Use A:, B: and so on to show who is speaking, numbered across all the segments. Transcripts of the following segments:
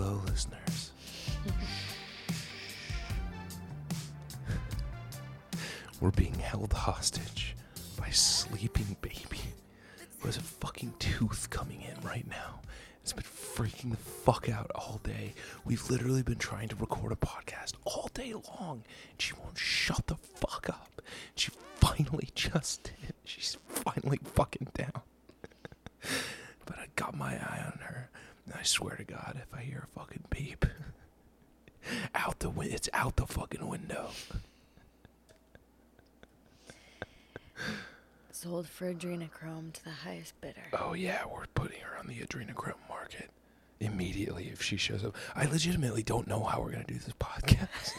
A: Hello, listeners. We're being held hostage by sleeping baby who has a fucking tooth coming in right now. It's been freaking the fuck out all day. We've literally been trying to record a podcast all day long, and she won't shut the fuck up. She finally just did. She's finally fucking down. but I got my eye on I swear to God, if I hear a fucking beep, out the win- it's out the fucking window.
B: Sold for adrenochrome to the highest bidder.
A: Oh yeah, we're putting her on the adrenochrome market immediately if she shows up. I legitimately don't know how we're gonna do this podcast.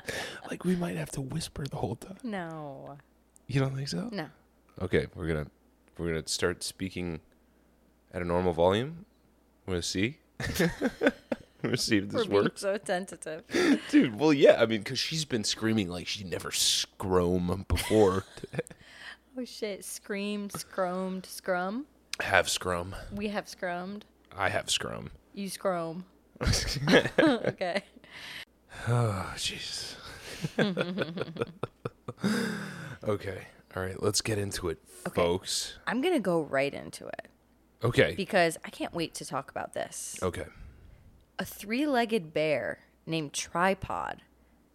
A: like we might have to whisper the whole time.
B: No.
A: You don't think so?
B: No.
A: Okay, we're gonna we're gonna start speaking at a normal volume. We're gonna see. we're gonna see if this
B: We're
A: works,
B: so tentative.
A: dude. Well, yeah. I mean, because she's been screaming like she never scrome before.
B: oh shit. Screamed, scromed, scrum.
A: have scrum.
B: We have scrummed.
A: I have scrum.
B: You scrum. okay.
A: Oh, jeez. okay. All right. Let's get into it, folks.
B: I'm going to go right into it
A: Okay.
B: because I can't wait to talk about this.
A: Okay.
B: A three legged bear named Tripod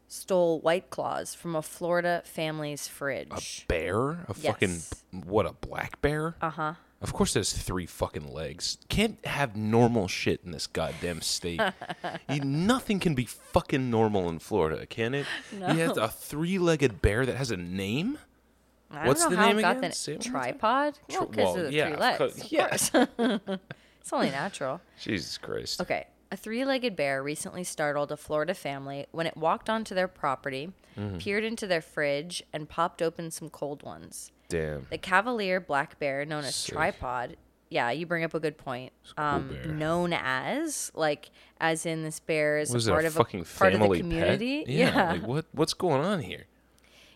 B: stole White Claws from a Florida family's fridge.
A: A bear? A fucking what? A black bear?
B: Uh huh.
A: Of course, has three fucking legs. Can't have normal shit in this goddamn state. You- nothing can be fucking normal in Florida, can it? You have
B: No.
A: a three-legged bear that has a name.
B: I
A: What's
B: don't know
A: the
B: how
A: name
B: it got
A: again?
B: the
A: Say it one more time.
B: tripod.
A: Tri-
B: Well, because
A: well,
B: of the
A: yeah,
B: three
A: of
B: legs.
A: course-
B: Of course. it's only natural.
A: Jesus Christ.
B: Okay. A three legged bear recently startled a Florida family when it walked onto their property,
A: Mm-hmm.
B: peered into their fridge, and popped open some cold ones.
A: Damn.
B: The Cavalier black bear, known as
A: Sick.
B: Tripod, yeah, you bring up a good point. Um, known as like, as in this bear is
A: Was
B: a
A: it
B: part of a part of
A: family
B: the community.
A: pet? Yeah. Like what? What's going on here?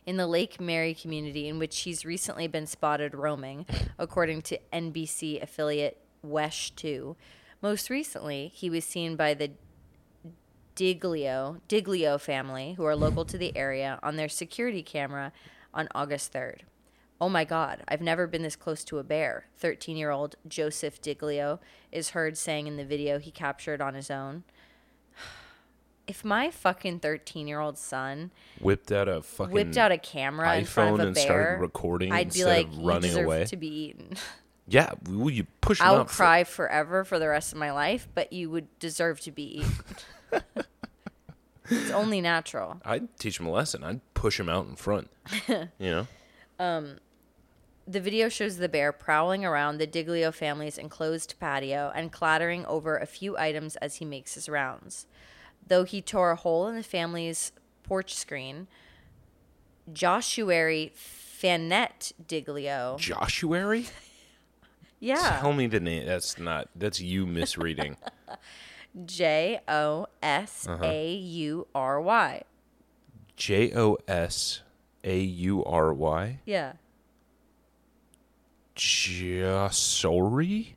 B: In the Lake Mary community, in which he's recently been spotted roaming, according to NBC affiliate Wesh 2. Most recently, he was seen by the Diglio, Diglio family, who are local to the area, on their security camera on August 3rd. Oh my God, I've never been this close to a bear, 13 year old Joseph Diglio is heard saying in the video he captured on his own. If my fucking 13 year old son
A: Whipped out a fucking
B: whipped out a camera in front
A: iPhone
B: of a
A: and
B: bear,
A: started recording
B: I'd be
A: instead
B: like, you
A: running
B: deserve
A: away.
B: to be eaten.
A: Yeah, will you push him
B: I'll
A: out? for-
B: cry forever for the rest of my life, but you would deserve to be eaten. it's only natural.
A: I'd teach him a lesson. I'd push him out in front. you know.
B: Um, the video shows the bear prowling around the Diglio family's enclosed patio and clattering over a few items as he makes his rounds. Though he tore a hole in the family's porch screen, Joshuary Fanette Diglio.
A: Joshuary?
B: Yeah.
A: Tell me the name. That's not. That's you misreading.
B: J O S A U R Y.
A: J o s a u r y.
B: Yeah.
A: Josori.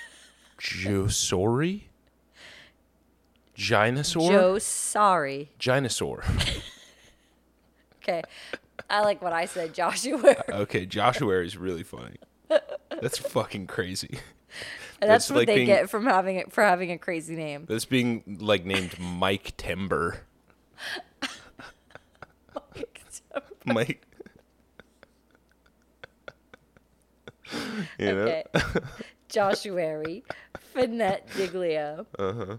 A: Josori. Ginosaur.
B: Joe, sorry.
A: Ginosaur.
B: Okay. I like what I said, Joshua.
A: Okay, Joshua is really funny. That's fucking crazy.
B: And that's,
A: That's
B: what
A: like
B: they
A: being-
B: get from having it for having a crazy name.
A: That's being like named Mike Timber. Mike. you know?
B: Okay. Joshuary. Finette Diglio. Uh-huh.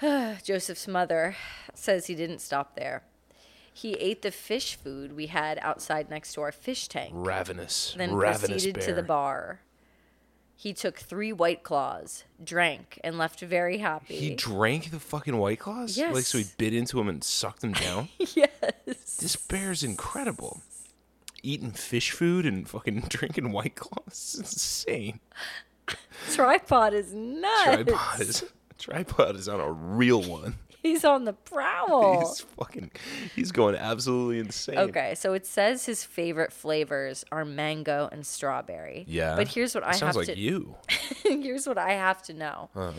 B: Joseph's mother says he didn't stop there. He ate the fish food we had outside next to our fish tank.
A: Ravenous.
B: then
A: ravenous
B: proceeded
A: bear.
B: to the bar. He took three white claws, drank, and left very happy.
A: He drank the fucking White Claws? Like, so he bit into them and sucked them down?
B: yes.
A: this bear's incredible. Eating fish food and fucking drinking White Claws? It's insane.
B: Tripod is nuts.
A: Tripod is, tripod is on a real one.
B: He's on the prowl.
A: He's fucking. He's going absolutely insane.
B: Okay, so it says his favorite flavors are mango and strawberry.
A: Yeah.
B: But here's what I
A: sounds
B: have
A: like
B: to
A: you.
B: here's what I have to know. Uh-huh.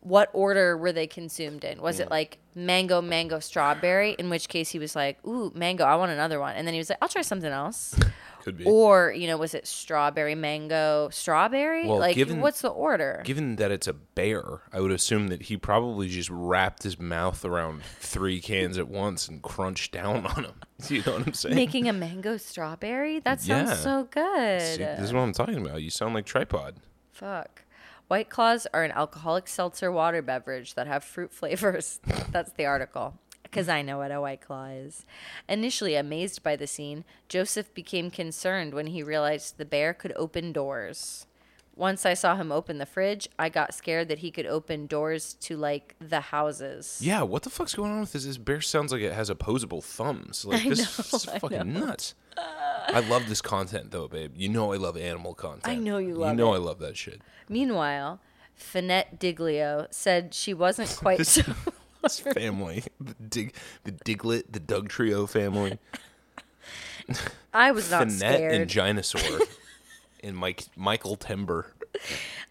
B: What order were they consumed in? Was it mm. like mango, mango, strawberry? In which case he was like, "Ooh, mango, I want another one," and then he was like, "I'll try something else."
A: Could be.
B: or you know, was it strawberry, mango, strawberry?
A: Well,
B: like,
A: given-
B: what's the order?
A: Given that it's a bear, I would assume that he probably just wrapped his mouth around three cans at once and crunched down on them. You know what I'm saying?
B: Making a mango strawberry? That sounds
A: Yeah.
B: so good.
A: See, this is what I'm talking about. You sound like tripod.
B: Fuck. White Claws are an alcoholic seltzer water beverage that have fruit flavors. That's the article. Because I know what a White Claw is. Initially amazed by the scene, Joseph became concerned when he realized the bear could open doors. Once I saw him open the fridge, I got scared that he could open doors to like the houses.
A: Yeah, what the fuck's going on with this? This bear sounds like it has opposable thumbs. Like
B: I
A: this
B: know,
A: is fucking nuts. I love this content though, babe. You know I love animal content.
B: I know you love
A: You know
B: it.
A: I love that shit.
B: Meanwhile, Finette Diglio said she wasn't quite
A: This-
B: so.
A: Family, the dig, the Diglet, the Doug Trio family,
B: I was not
A: Finette
B: scared.
A: and Ginosaur, and Mike Michael Timber,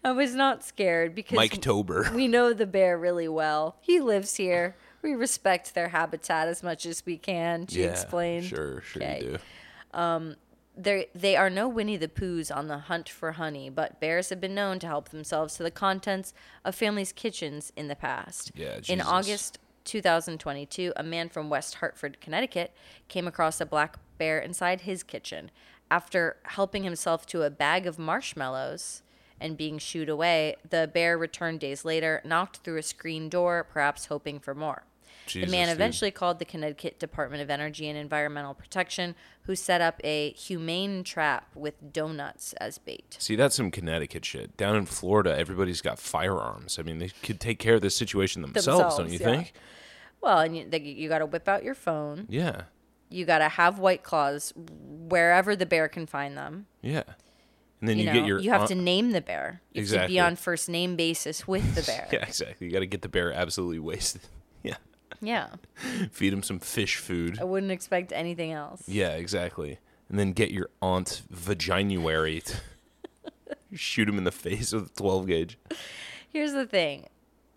B: I was not scared because
A: Mike Tober.
B: we know the bear really well. He lives here. We respect their habitat as much as we can. She
A: yeah,
B: explained.
A: Sure, sure
B: Okay.
A: you do.
B: Um, There, they are no Winnie the Poohs on the hunt for honey, but bears have been known to help themselves to the contents of families' kitchens in the past.
A: Yeah,
B: In August 2022, a man from West Hartford, Connecticut, came across a black bear inside his kitchen. After helping himself to a bag of marshmallows and being shooed away, the bear returned days later, knocked through a screen door, perhaps hoping for more. The
A: Jesus,
B: man
A: dude.
B: eventually called the Connecticut Department of Energy and Environmental Protection, who set up a humane trap with donuts as bait.
A: See, that's some Connecticut shit. Down in Florida, everybody's got firearms. I mean, they could take care of this situation themselves, don't you
B: yeah.
A: think?
B: Well, and you, they, you got to whip out your phone.
A: Yeah,
B: You got to have white claws wherever the bear can find them.
A: yeah. And then
B: You,
A: you,
B: know,
A: get your
B: you have
A: aunt-
B: to name the bear. You have to
A: Exactly.
B: be on first name basis with the bear.
A: Yeah, exactly. You got to get the bear absolutely wasted. Yeah,
B: yeah.
A: feed him some fish food.
B: I wouldn't expect anything else.
A: Yeah, exactly. And then get your aunt vaginuary to shoot him in the face with a 12 gauge.
B: Here's the thing.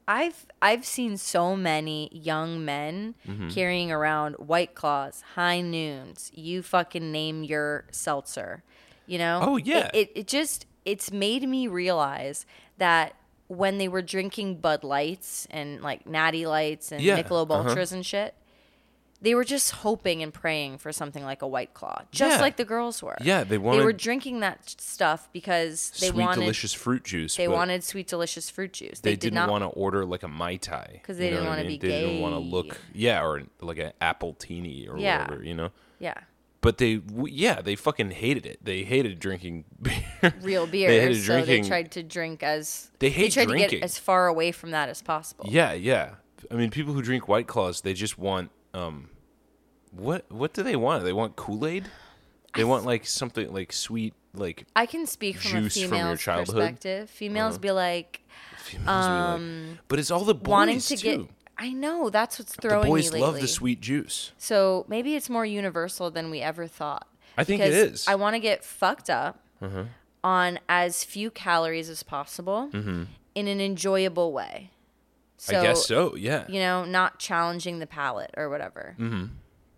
B: I've I've seen so many young men
A: Mm-hmm.
B: carrying around white claws, high noons. You fucking name your seltzer. You know?
A: Oh, yeah.
B: It, it, it just it's made me realize that when they were drinking Bud Lights and like Natty Lights and
A: Yeah,
B: Michelob
A: uh-huh.
B: Ultras and shit, they were just hoping and praying for something like a White Claw, just
A: Yeah.
B: like the girls were.
A: Yeah, they wanted-
B: They were drinking that stuff because they
A: sweet,
B: wanted
A: delicious fruit juice.
B: they
A: but
B: wanted sweet, delicious fruit juice.
A: They,
B: did
A: didn't
B: not
A: want to order like a Mai Tai.
B: 'Cause they
A: you know
B: didn't
A: what I
B: wanna
A: mean?
B: be
A: They didn't want to
B: gay.
A: look, yeah, or like an appletini or
B: Yeah.
A: whatever, you know?
B: Yeah,
A: But they, w- yeah, they fucking hated it. They hated drinking beer.
B: real beer.
A: They hated
B: so
A: drinking-
B: they tried to drink as
A: They hate
B: tried to get as far away from that as possible.
A: Yeah, yeah. I mean, people who drink White Claws, they just want um, what what do they want? They want Kool Aid. They want like something like sweet, like
B: I can speak from a
A: Juice from your
B: female's?
A: Uh-huh.
B: perspective. Females be like
A: females we like. But it's all the boys
B: Um, wanting to
A: too.
B: get. I know that's what's throwing the
A: boys
B: me
A: love
B: lately.
A: the sweet juice.
B: So maybe it's more universal than we ever thought.
A: I think it is. Mm-hmm.
B: I want to get fucked up on as few calories as possible in an enjoyable way. So,
A: Mm-hmm. I guess so. Yeah.
B: you know, not challenging the palate or whatever. Mm-hmm.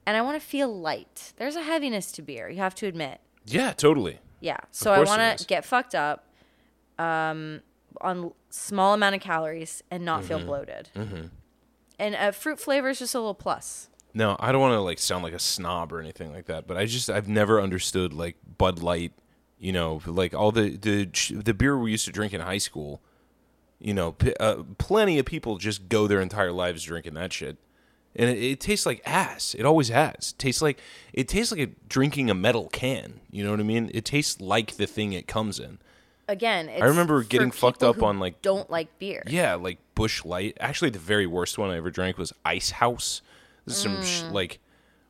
B: And I want to feel light. There's a heaviness to beer, you have to admit.
A: Yeah. Totally.
B: Yeah. So I want to get fucked up um, on small amount of calories and not
A: Mm-hmm.
B: feel bloated. And uh, fruit flavor is just a little plus.
A: No, I don't want to like sound like a snob or anything like that, but I just I've never understood like Bud Light, you know, like all the the the beer we used to drink in high school. You know, p- uh, plenty of people just go their entire lives drinking that shit, and it, it tastes like ass. It always has. It tastes like it tastes like a, drinking a metal can. You know what I mean? It tastes like the thing it comes in.
B: Again, it's
A: I
B: remember
A: getting fucked up on, like-
B: don't like beer.
A: Yeah, like Busch Light. Actually, the very worst one I ever drank was Ice House. This is some sh-
B: Mm.
A: like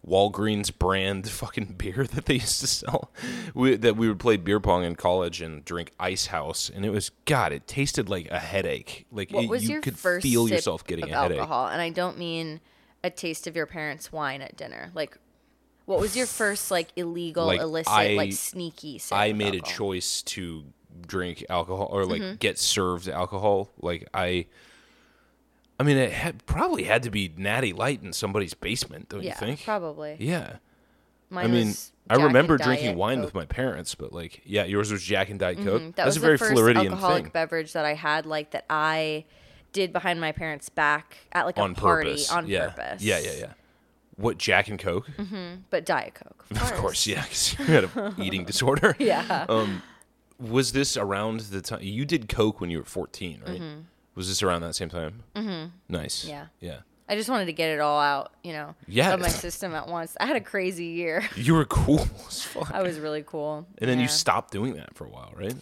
A: Walgreens brand fucking beer that they used to sell. We, that we would play beer pong in college and drink Ice House, and it was God. It tasted like a headache. Like
B: What
A: it-
B: was
A: you
B: your
A: could
B: first
A: feel
B: sip
A: yourself getting
B: of
A: a headache.
B: alcohol? And I don't mean a taste of your parents' wine at dinner. Like, what was your first like illegal,
A: Like,
B: illicit,
A: I-
B: like sneaky? Sip
A: I
B: of
A: made a
B: alcohol?
A: choice to drink alcohol or like
B: Mm-hmm.
A: get served alcohol. Like I, I mean, it had, probably had to be Natty Light in somebody's basement, don't
B: Yeah,
A: you think?
B: probably.
A: Yeah.
B: Mine
A: I mean, I remember drinking wine
B: Coke.
A: with my parents, but like, yeah, yours was Jack and Diet Coke.
B: That
A: That's
B: was
A: a very
B: first
A: Floridian
B: alcoholic
A: thing.
B: beverage that I had, like that I did behind my parents' back at like a
A: on
B: party
A: purpose.
B: on
A: yeah.
B: purpose.
A: Yeah, yeah, yeah. What Jack and Coke?
B: But Diet Coke, of course.
A: Of course, yeah, 'cause you had an eating disorder.
B: Yeah.
A: Um, was this around the time you did Coke when you were fourteen, right? Was this around that same time? Mm-hmm. Nice.
B: Yeah.
A: Yeah.
B: I just wanted to get it all out, you know,
A: Yeah.
B: of my system at once. I had a crazy year.
A: You were cool as fuck.
B: I was really cool.
A: and then you stopped doing that for a while, right?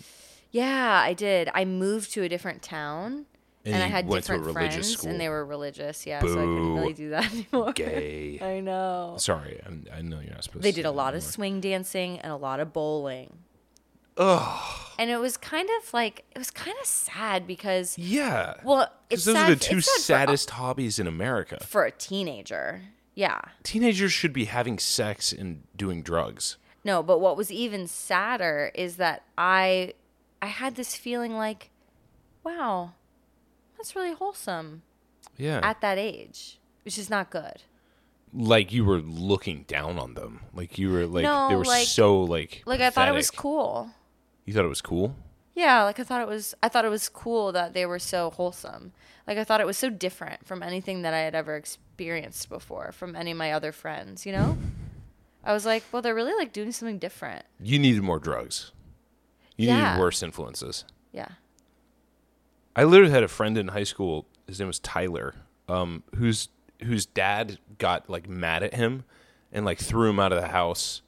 B: Yeah, I did. I moved to a different town,
A: And
B: and, I had
A: went to a
B: different
A: religious
B: friends,
A: school.
B: and they were religious. Yeah, so I couldn't really do that anymore.
A: Gay.
B: I know.
A: Sorry, I'm, I know you're not supposed
B: They
A: to.
B: did a lot
A: that
B: of swing dancing and a lot of bowling.
A: Ugh.
B: And it was kind of like it was kind of sad because
A: Yeah.
B: well, it's
A: Because those
B: sad,
A: are the two
B: it's sad for-
A: saddest hobbies in America.
B: for a teenager. Yeah.
A: Teenagers should be having sex and doing drugs.
B: No, but what was even sadder is that I I had this feeling like, wow, that's really wholesome
A: Yeah.
B: at that age, which is not good.
A: like you were looking down on them. Like you were like they were
B: like-
A: so like
B: Like I thought it was cool.
A: You thought it was cool?
B: Yeah, like I thought it was I thought it was cool that they were so wholesome. Like I thought it was so different from anything that I had ever experienced before from any of my other friends, you know? I was like, well, they're really like doing something different.
A: You needed more drugs. You
B: Yeah.
A: needed worse influences.
B: Yeah.
A: I literally had a friend in high school. His name was Tyler, um, whose whose dad got like mad at him and like threw him out of the house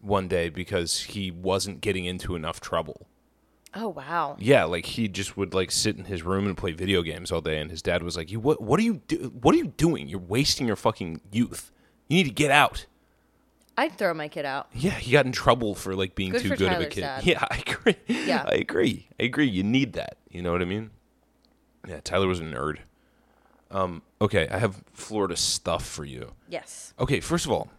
A: one day because he wasn't getting into enough trouble.
B: Oh wow.
A: Yeah, like he just would like sit in his room and play video games all day, and his dad was like, "You what? What are you do? What are you doing? You're wasting your fucking youth. You need to get out."
B: I'd throw my kid out.
A: Yeah, he got in trouble for like being
B: Good
A: too
B: for
A: good of a
B: Tyler's
A: kid.
B: dad.
A: Yeah, I agree.
B: Yeah.
A: I agree. I agree. You need that. You know what I mean? Yeah, Tyler was a nerd. Um, okay, I have Florida stuff for you.
B: Yes.
A: Okay, first of all,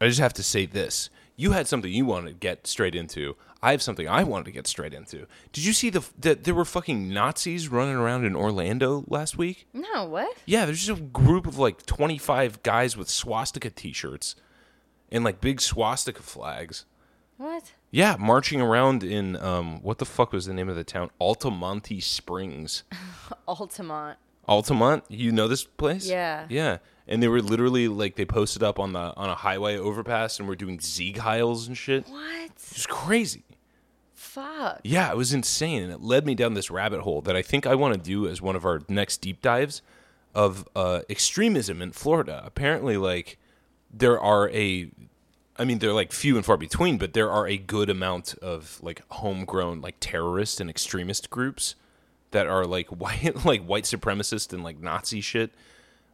A: I just have to say this. You had something you wanted to get straight into. I have something I wanted to get straight into. Did you see the that there were fucking Nazis running around in Orlando last week?
B: No, what?
A: Yeah, there's just a group of like 25 guys with swastika t-shirts and like big swastika flags.
B: What?
A: Yeah, marching around in um what the fuck was the name of the town? Altamonte Springs.
B: Altamont.
A: Altamont, you know this place?
B: Yeah.
A: Yeah. And they were literally like they posted up on the on a highway overpass and were doing Sieg Heils and shit.
B: What?
A: It was crazy.
B: Fuck.
A: Yeah, it was insane, and it led me down this rabbit hole that I think I want to do as one of our next deep dives of uh, extremism in Florida. Apparently, like there are a, I mean, they're like few and far between, but there are a good amount of like homegrown like terrorist and extremist groups that are like white, like white supremacist and like Nazi shit.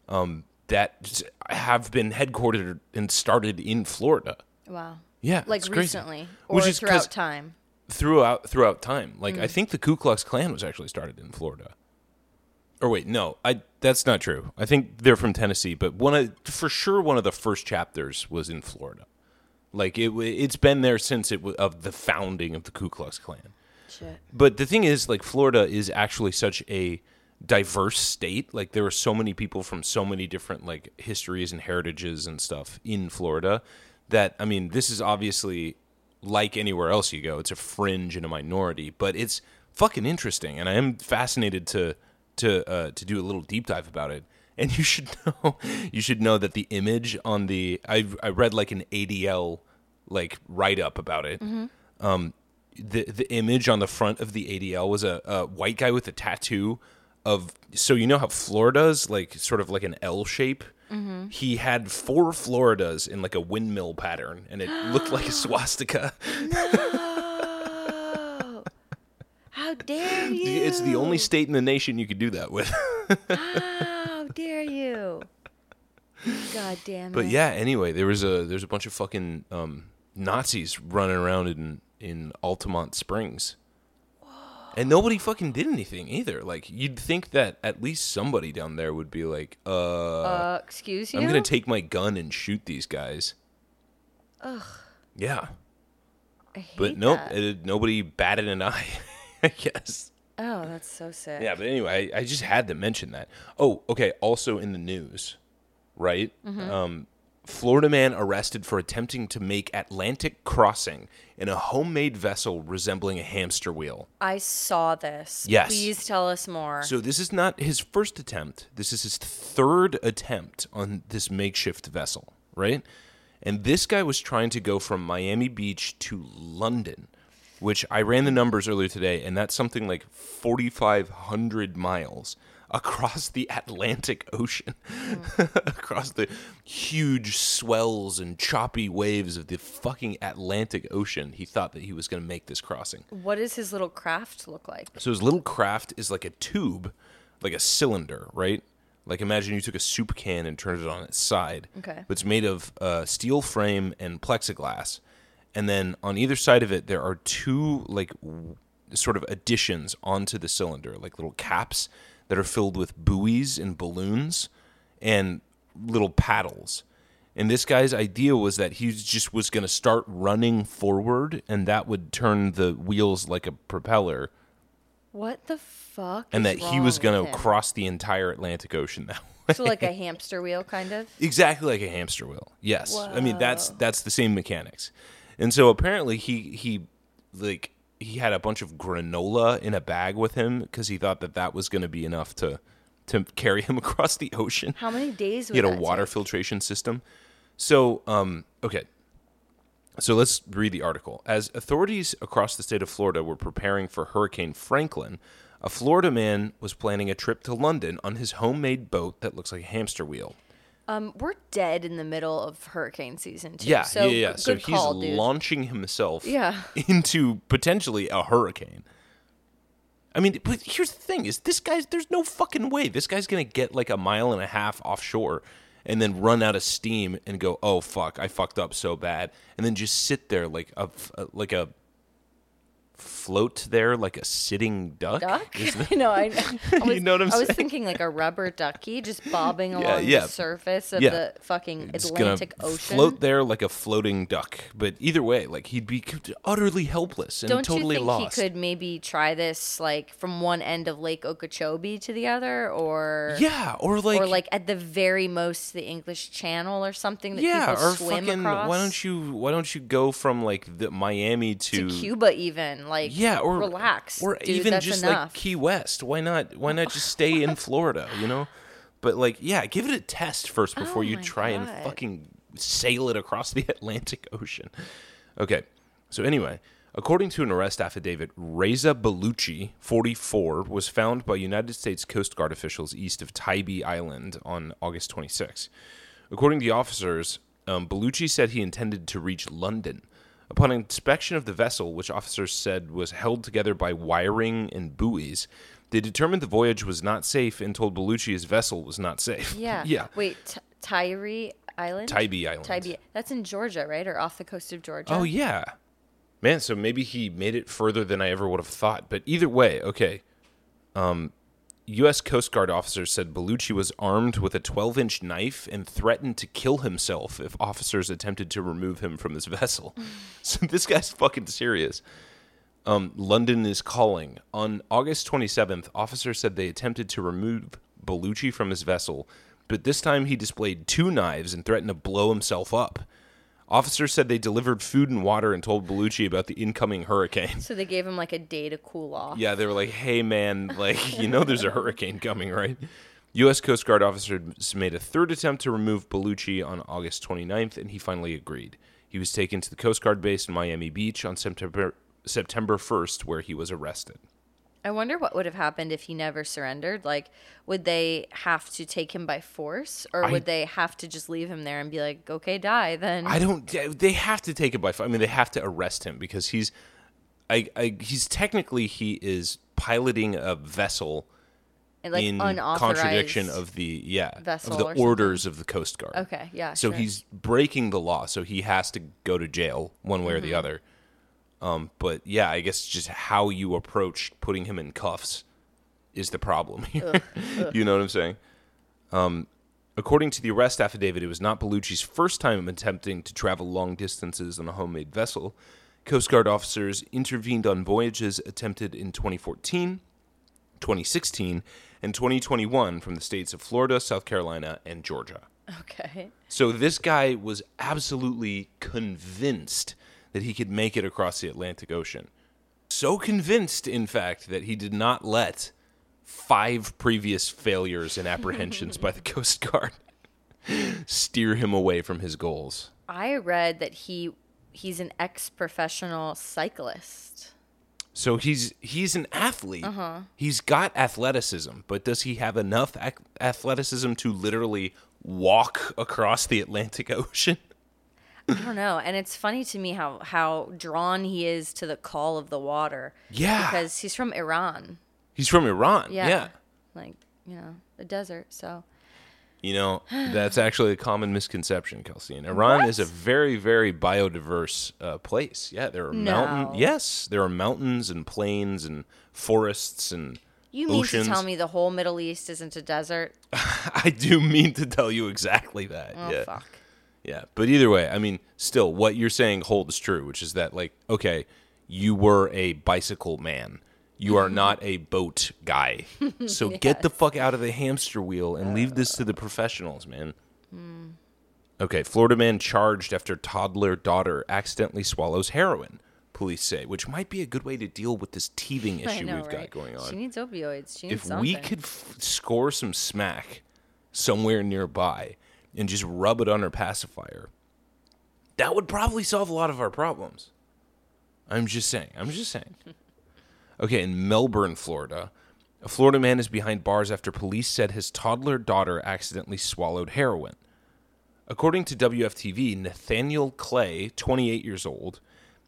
A: Um, that have been headquartered and started in Florida.
B: Wow.
A: Yeah,
B: Like recently or
A: Which is
B: throughout time.
A: throughout throughout time. Like
B: Mm.
A: I think the Ku Klux Klan was actually started in Florida. Or wait, no, I that's not true. I think they're from Tennessee, but one of for sure one of the first chapters was in Florida. Like it it's been there since it of the founding of the Ku Klux Klan.
B: Shit.
A: But the thing is, like Florida is actually such a diverse state. Like there are so many people from so many different like histories and heritages and stuff in Florida that I mean, this is obviously like anywhere else you go. It's a fringe and a minority, but it's fucking interesting, and I am fascinated to to uh, to do a little deep dive about it. And you should know, you should know that the image on the I I read like an ADL like write up about it um, the the image on the front of the ADL was a, a white guy with a tattoo of so you know how Florida's like sort of like an L shape. He had four Floridas in like a windmill pattern, and it looked like a swastika.
B: Oh. How dare you?
A: It's the only state in the nation you could do that with.
B: How dare you? God God damn it.
A: But yeah, anyway, there was a there's a bunch of fucking um, Nazis running around in in Altamont Springs. And nobody fucking did anything either. Like you'd think that at least somebody down there would be like, uh,
B: Uh, excuse you.
A: I'm gonna take my gun and shoot these guys. Ugh. Yeah,
B: I hate
A: but nope,
B: that.
A: it, nobody batted an eye. I guess.
B: Oh, that's so sick.
A: Yeah, but anyway, I, I just had to mention that. Oh, okay. Also in the news, right?
B: Mm-hmm.
A: Um, Florida man arrested for attempting to make Atlantic crossing in a homemade vessel resembling a hamster wheel.
B: I saw this.
A: Yes.
B: Please tell us more.
A: So this is not his first attempt. This is his third attempt on this makeshift vessel, right? And this guy was trying to go from Miami Beach to London, which I ran the numbers earlier today, and that's something like 4,500 miles across the Atlantic Ocean, across the huge swells and choppy waves of the fucking Atlantic Ocean. He thought that he was going to make this crossing.
B: what does his little craft look like?
A: So his little craft is like a tube, like a cylinder, right? Like imagine you took a soup can and turned it on its side.
B: Okay.
A: But it's made of uh, steel frame and plexiglass, and then on either side of it there are two like w- sort of additions onto the cylinder, like little caps that are filled with buoys and balloons and little paddles. And this guy's idea was that he just was going to start running forward, and that would turn the wheels like a propeller
B: What the fuck?
A: and that he was going to cross the entire Atlantic Ocean that way.
B: So like a hamster wheel, kind of.
A: exactly like a hamster wheel. Yes, I mean that's that's the same mechanics. And so apparently he he like he had a bunch of granola in a bag with him because he thought that that was going to be enough to to carry him across the ocean.
B: How many days? Would
A: He had a water
B: take?
A: filtration system. So, um, okay. So let's read the article. As authorities across the state of Florida were preparing for Hurricane Franklin, a Florida man was planning a trip to London on his homemade boat that looks like a hamster wheel.
B: Um, we're dead in the middle of hurricane season too.
A: Yeah,
B: so
A: yeah, yeah. So he's
B: call,
A: launching himself
B: Yeah.
A: into potentially a hurricane. I mean, but here's the thing: is this guy's there's no fucking way this guy's gonna get like a mile and a half offshore and then run out of steam and go, oh fuck, I fucked up so bad, and then just sit there like a like a float there like a sitting duck.
B: duck.
A: That-
B: I. I, I was,
A: You know what I'm
B: I was thinking like a rubber ducky just bobbing along
A: yeah.
B: the surface of
A: Yeah.
B: the fucking
A: It's
B: Atlantic Ocean.
A: float there like a floating duck. But either way, like he'd be utterly helpless and
B: Don't
A: totally
B: you think
A: lost.
B: he could maybe try this like from one end of Lake Okeechobee to the other, or
A: Yeah, or like
B: or like at the very most the English Channel or something that
A: yeah,
B: people
A: or
B: swim
A: fucking
B: across?
A: why don't you why don't you go from like the Miami to,
B: to Cuba even like
A: yeah, or
B: relax,
A: or
B: dude,
A: even just
B: enough.
A: like Key West. Why not? Why not just stay in Florida? You know, but like yeah, give it a test first before
B: Oh
A: you try and fucking sail it across the Atlantic Ocean. Okay, so anyway. According to an arrest affidavit, Reza Baluchi, 44, was found by United States Coast Guard officials east of Tybee Island on August 26. According to the officers, um, Baluchi said he intended to reach London. Upon inspection of the vessel, which officers said was held together by wiring and buoys, they determined the voyage was not safe and told Baluchi his vessel was not safe.
B: yeah,
A: yeah.
B: Wait, T- Tyree Island,
A: Tybee Island.
B: Tybee. That's in Georgia, right, or off the coast of Georgia?
A: Oh yeah, man. So maybe he made it further than I ever would have thought. But either way, okay. Um, U.S. Coast Guard officers said Baluchi was armed with a 12-inch knife and threatened to kill himself if officers attempted to remove him from his vessel. so this guy's fucking serious. Um, London is calling. On August 27th, officers said they attempted to remove Baluchi from his vessel, but this time he displayed two knives and threatened to blow himself up. Officers said they delivered food and water and told Baluchi about the incoming hurricane.
B: So they gave him like a day to cool off.
A: Yeah, they were like, "Hey, man, like you know, there's a hurricane coming, right?" U.S. Coast Guard officers made a third attempt to remove Baluchi on August 29th, and he finally agreed. He was taken to the Coast Guard base in Miami Beach on September September 1st, where he was arrested.
B: I wonder what would have happened if he never surrendered. Like, would they have to take him by force, or
A: I-
B: would they have to just leave him there and be like, "Okay, die"? Then
A: I don't. They have to take it by. I mean, they have to arrest him because he's, I, I, he's technically he is piloting a vessel
B: like,
A: in contradiction of the yeah of
B: or
A: the
B: something?
A: orders of the Coast Guard.
B: Okay, yeah.
A: So
B: sure.
A: he's breaking the law, so he has to go to jail one way or
B: Mm-hmm.
A: the other. Um, but yeah, I guess just how you approach putting him in cuffs is the problem here. you know what I'm saying? Um, according to the arrest affidavit, it was not Baluchi's first time attempting to travel long distances on a homemade vessel. Coast Guard officers intervened on voyages attempted in 2014, 2016, and 2021 from the states of Florida, South Carolina, and Georgia.
B: okay.
A: So this guy was absolutely convinced that he could make it across the Atlantic Ocean. So convinced, in fact, that he did not let five previous failures and apprehensions by the Coast Guard steer him away from his goals.
B: I read that he he's an ex-professional cyclist.
A: So he's he's an athlete. Uh-huh. He's got athleticism, but does he have enough ac- athleticism to literally walk across the Atlantic Ocean?
B: I don't know, and it's funny to me how how drawn he is to the call of the water.
A: Yeah.
B: because he's from Iran.
A: He's from Iran.
B: Yeah,
A: yeah.
B: like you know the desert. So
A: You know, that's actually a common misconception, Kelsey. And Iran is a very, very biodiverse uh, place. Yeah, there are
B: No.
A: mountain. Yes, there are mountains and plains and forests and
B: you mean
A: oceans.
B: to tell me the whole Middle East isn't a desert?
A: I do mean to tell you exactly that.
B: Oh
A: yeah,
B: fuck.
A: Yeah. But either way, I mean, still, what you're saying holds true, which is that, like, okay, you were a bicycle man. You are not a boat guy. So get the fuck out of the hamster wheel and leave this to the professionals, man. Hmm. Okay, Florida man charged after toddler daughter accidentally swallows heroin, police say, which might be a good way to deal with this teething issue
B: know,
A: we've got going on
B: She needs opioids. She needs
A: if
B: something.
A: we could f- score some smack somewhere nearby and just rub it on her pacifier, that would probably solve a lot of our problems. I'm just saying. I'm just saying. Okay, in Melbourne, Florida, a Florida man is behind bars after police said his toddler daughter accidentally swallowed heroin. According to WFTV, Nathaniel Clay, 28 years old,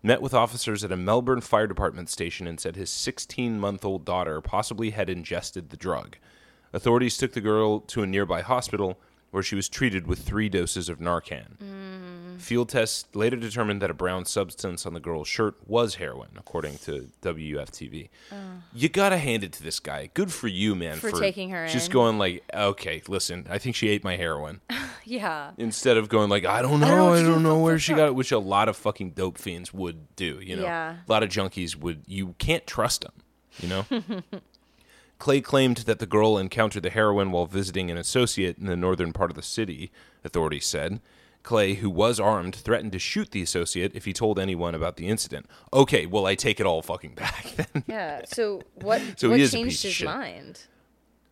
A: met with officers at a Melbourne Fire Department station and said his 16 month old daughter possibly had ingested the drug. Authorities took the girl to a nearby hospital where she was treated with three doses of Narcan. Mm. Field tests later determined that a brown substance on the girl's shirt was heroin, according to WFTV. You gotta hand it to this guy. Good for you, man,
B: For taking her
A: Just
B: in.
A: going like, okay, listen, I think she ate my heroin
B: yeah.
A: instead of going like, I don't
B: know
A: I
B: to do,
A: don't know where she got it, which a lot of fucking dope fiends would do. You know,
B: Yeah.
A: a lot of junkies would. You can't trust them. You know. Clay claimed that the girl encountered the heroin while visiting an associate in the northern part of the city. Authorities said. Clay, who was armed, threatened to shoot the associate if he told anyone about the incident. Okay, well, I take it all fucking back then.
B: Yeah. So what?
A: So
B: what
A: he
B: changed his mind?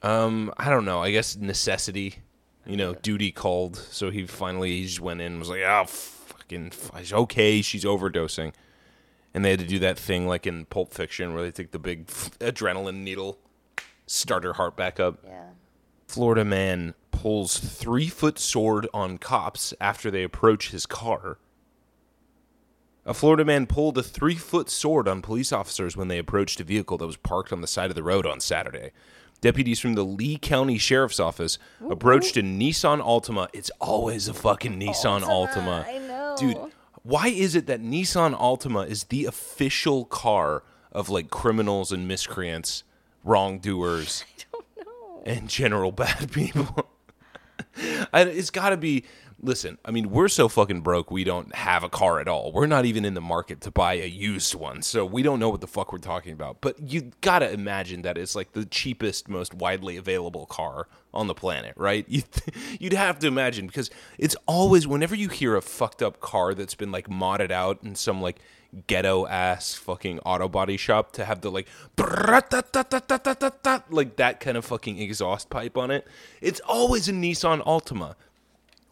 A: Um, I don't know. I guess necessity, you know, duty called. So he finally he just went in and was like, "Oh, fucking, f- okay, she's overdosing," and they had to do that thing like in Pulp Fiction where they take the big adrenaline needle, start her heart back up.
B: Yeah.
A: Florida man pulls three foot sword on cops after they approach his car. A Florida man pulled a three foot sword on police officers when they approached a vehicle that was parked on the side of the road on Saturday. Deputies from the Lee County Sheriff's Office approached a Nissan Altima. It's always a fucking Nissan Altima.
B: I know.
A: Dude, why is it that Nissan Altima is the official car of like criminals and miscreants, wrongdoers? and general bad people. I, it's got to be. Listen, I mean, we're so fucking broke. We don't have a car at all. We're not even in the market to buy a used one, so we don't know what the fuck we're talking about. But you gotta imagine that it's like the cheapest, most widely available car on the planet, right? You you'd have to imagine because it's always whenever you hear a fucked up car that's been like modded out in some like ghetto ass fucking auto body shop to have the like like that kind of fucking exhaust pipe on it. It's always a Nissan Altima.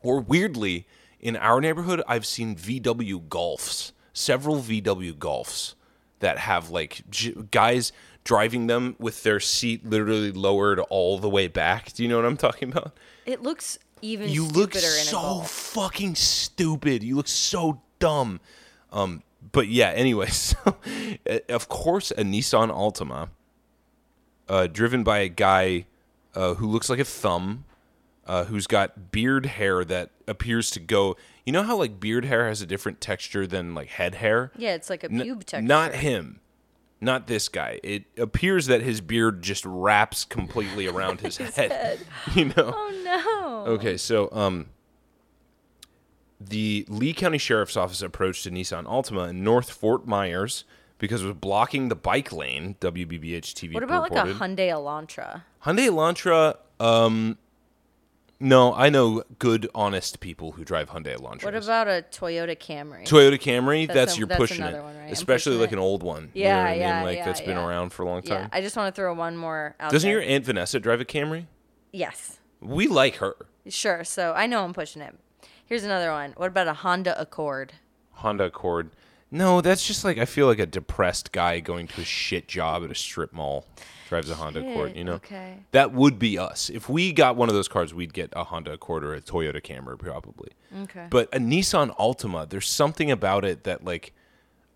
A: Or weirdly, in our neighborhood, I've seen VW Golfs, several VW Golfs that have like j- guys driving them with their seat literally lowered all the way back. Do you know what I'm talking about?
B: It looks even
A: You look
B: stupider in a
A: so fucking stupid. You look so dumb. Um, but yeah, anyway, so uh, of course, a Nissan Altima, uh, driven by a guy uh, who looks like a thumb, uh, who's got beard hair that appears to go. You know how like beard hair has a different texture than like head hair.
B: Yeah, it's like a pube texture.
A: Not him. Not this guy. It appears that his beard just wraps completely around his, head. You know.
B: Oh no.
A: Okay, so um, the Lee County Sheriff's Office approached a Nissan Altima in North Fort Myers because it was blocking the bike lane. WBBH TV
B: What about like a Hyundai Elantra?
A: Hyundai Elantra? Um, no, I know good, honest people who drive Hyundai Elantras.
B: What about a Toyota Camry?
A: Toyota Camry? That's,
B: That's a-
A: you're
B: that's
A: pushing it,
B: one, right?
A: Especially
B: pushing
A: like
B: it.
A: an old one. you
B: Yeah,
A: know what I
B: yeah,
A: mean? Like
B: yeah,
A: that's been
B: yeah.
A: around for a long
B: yeah,
A: time.
B: I just want to throw one more out
A: Doesn't
B: there.
A: your aunt Vanessa drive a Camry?
B: yes,
A: We like her.
B: sure. So I know I'm pushing it. Here's another one. What about a Honda Accord?
A: Honda Accord. No, that's just like I feel like a depressed guy going to a shit job at a strip mall drives a Honda Accord. You know,
B: okay.
A: that would be us. If we got one of those cars, we'd get a Honda Accord or a Toyota Camry probably.
B: Okay.
A: But a Nissan Altima, there's something about it that like.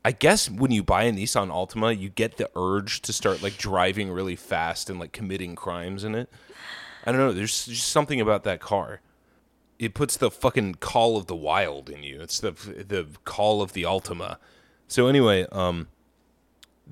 A: I guess when you buy a Nissan Altima, you get the urge to start like driving really fast and like committing crimes in it. I don't know. There's just something about that car. It puts the fucking call of the wild in you. It's the the call of the Altima. So anyway, um,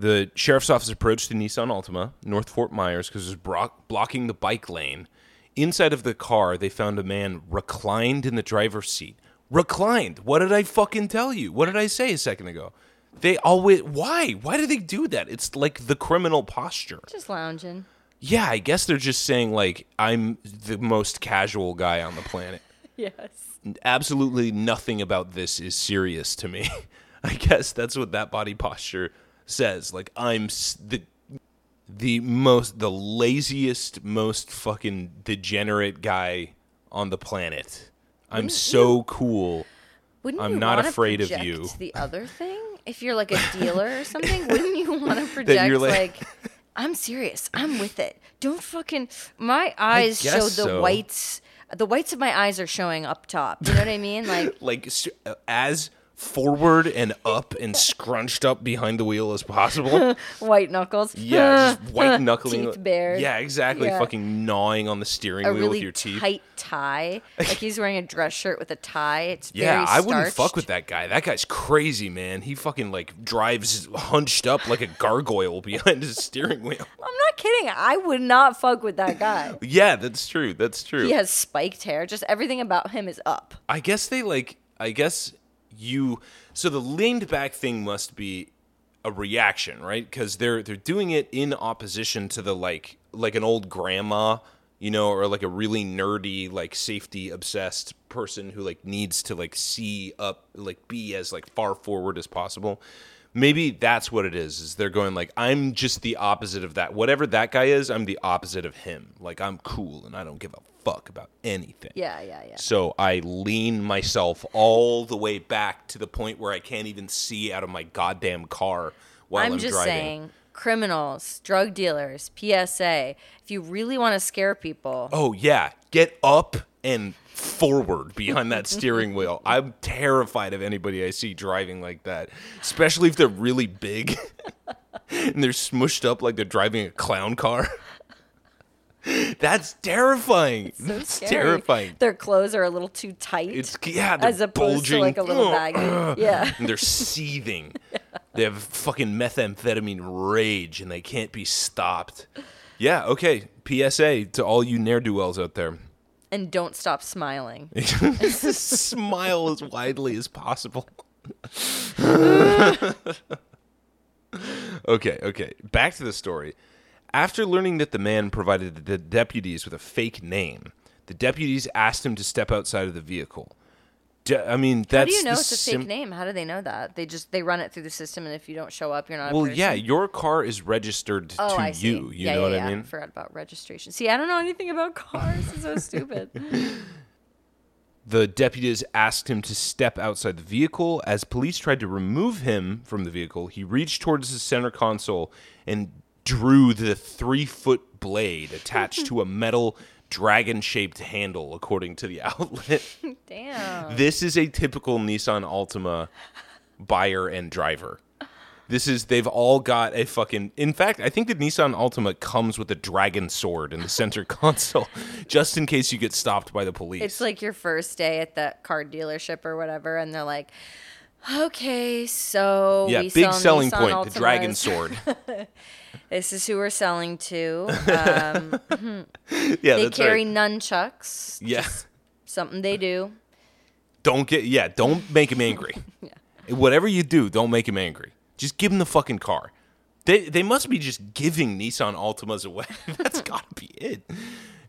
A: the sheriff's office approached the Nissan Altima, North Fort Myers, because it was bro- blocking the bike lane. Inside of the car, they found a man reclined in the driver's seat. Reclined. What did I fucking tell you? What did I say a second ago? They always. Why? Why do they do that? It's like the criminal posture.
B: Just lounging.
A: Yeah, I guess they're just saying like I'm the most casual guy on the planet.
B: Yes.
A: Absolutely nothing about this is serious to me. I guess that's what that body posture says. Like I'm the the most the laziest, most fucking degenerate guy on the planet. I'm so cool.
B: Wouldn't
A: I'm
B: you
A: not afraid of you.
B: The other thing, if you're like a dealer or something, wouldn't you want to project like,
A: like-
B: I'm serious, I'm with it. Don't fucking. My eyes show the
A: so.
B: whites. The whites of my eyes are showing up top. You know what I mean? Like
A: Like as forward and up and scrunched up behind the wheel as possible.
B: white knuckles.
A: Yeah, just white knuckling.
B: Teeth bared.
A: Yeah, exactly.
B: Yeah.
A: Fucking gnawing on the steering
B: a
A: wheel
B: really
A: with your teeth.
B: tight tie. Like he's wearing a dress shirt with a tie. It's
A: Yeah, I wouldn't fuck with that guy. That guy's crazy, man. He fucking like drives hunched up like a gargoyle behind his steering wheel.
B: I'm not kidding. I would not fuck with that guy.
A: Yeah, that's true. That's true.
B: He has spiked hair. Just everything about him is up.
A: I guess they like. I guess you. So the leaned back thing must be a reaction, right? Because they're they're doing it in opposition to the like like an old grandma, you know, or like a really nerdy like safety obsessed person who like needs to like see up, like be as like far forward as possible. Maybe that's what it is. Is they're going like I'm just the opposite of that. Whatever that guy is, I'm the opposite of him. Like I'm cool and I don't give a fuck about anything.
B: Yeah, yeah, yeah.
A: So I lean myself all the way back to the point where I can't even see out of my goddamn car while I'm,
B: I'm just
A: driving.
B: saying, criminals, drug dealers, PSA. If you really want to scare people,
A: Oh yeah, get up and forward behind that steering wheel. I'm terrified of anybody I see driving like that, especially if they're really big and they're smushed up like they're driving a clown car. That's terrifying.
B: so
A: That's
B: scary.
A: terrifying.
B: Their clothes are a little too tight,
A: It's yeah,
B: as opposed
A: bulging.
B: to like a little baggy. Yeah.
A: and they're seething. They have fucking methamphetamine rage and they can't be stopped. Yeah, okay. PSA to all you ne'er do wells out there
B: And don't stop smiling.
A: smile as widely as possible. okay, okay. Back to the story. After learning that the man provided the deputies with a fake name, the deputies asked him to step outside of the vehicle. I mean, that's
B: How do you know it's a
A: sim-
B: fake name? How do they know that? They just they run it through the system, and if you don't show up, you're not.
A: Well, yeah, your car is registered
B: Oh,
A: to
B: I see.
A: you. You
B: yeah,
A: know
B: yeah,
A: what
B: yeah.
A: I mean?
B: forgot about registration. See, I don't know anything about cars. It's so stupid.
A: The deputies asked him to step outside the vehicle. As police tried to remove him from the vehicle, he reached towards the center console and drew the three foot blade attached to a metal dragon shaped handle, according to the outlet.
B: Damn.
A: this is a typical Nissan Altima buyer and driver. This is they've all got a fucking. In fact, I think the Nissan Altima comes with a dragon sword in the center console, just in case you get stopped by the police.
B: It's like your first day at the car dealership or whatever, and they're like, "Okay, so
A: yeah,
B: we
A: big
B: sell
A: selling
B: Nissan
A: point: the dragon sword.
B: This is who we're selling to. Um,
A: yeah,
B: they carry
A: right.
B: nunchucks.
A: Yeah,
B: Something they do.
A: don't get. Yeah, don't make him angry. Whatever you do, don't make him angry. Just give him the fucking car. They they must be just giving Nissan Altimas away. That's got to be it.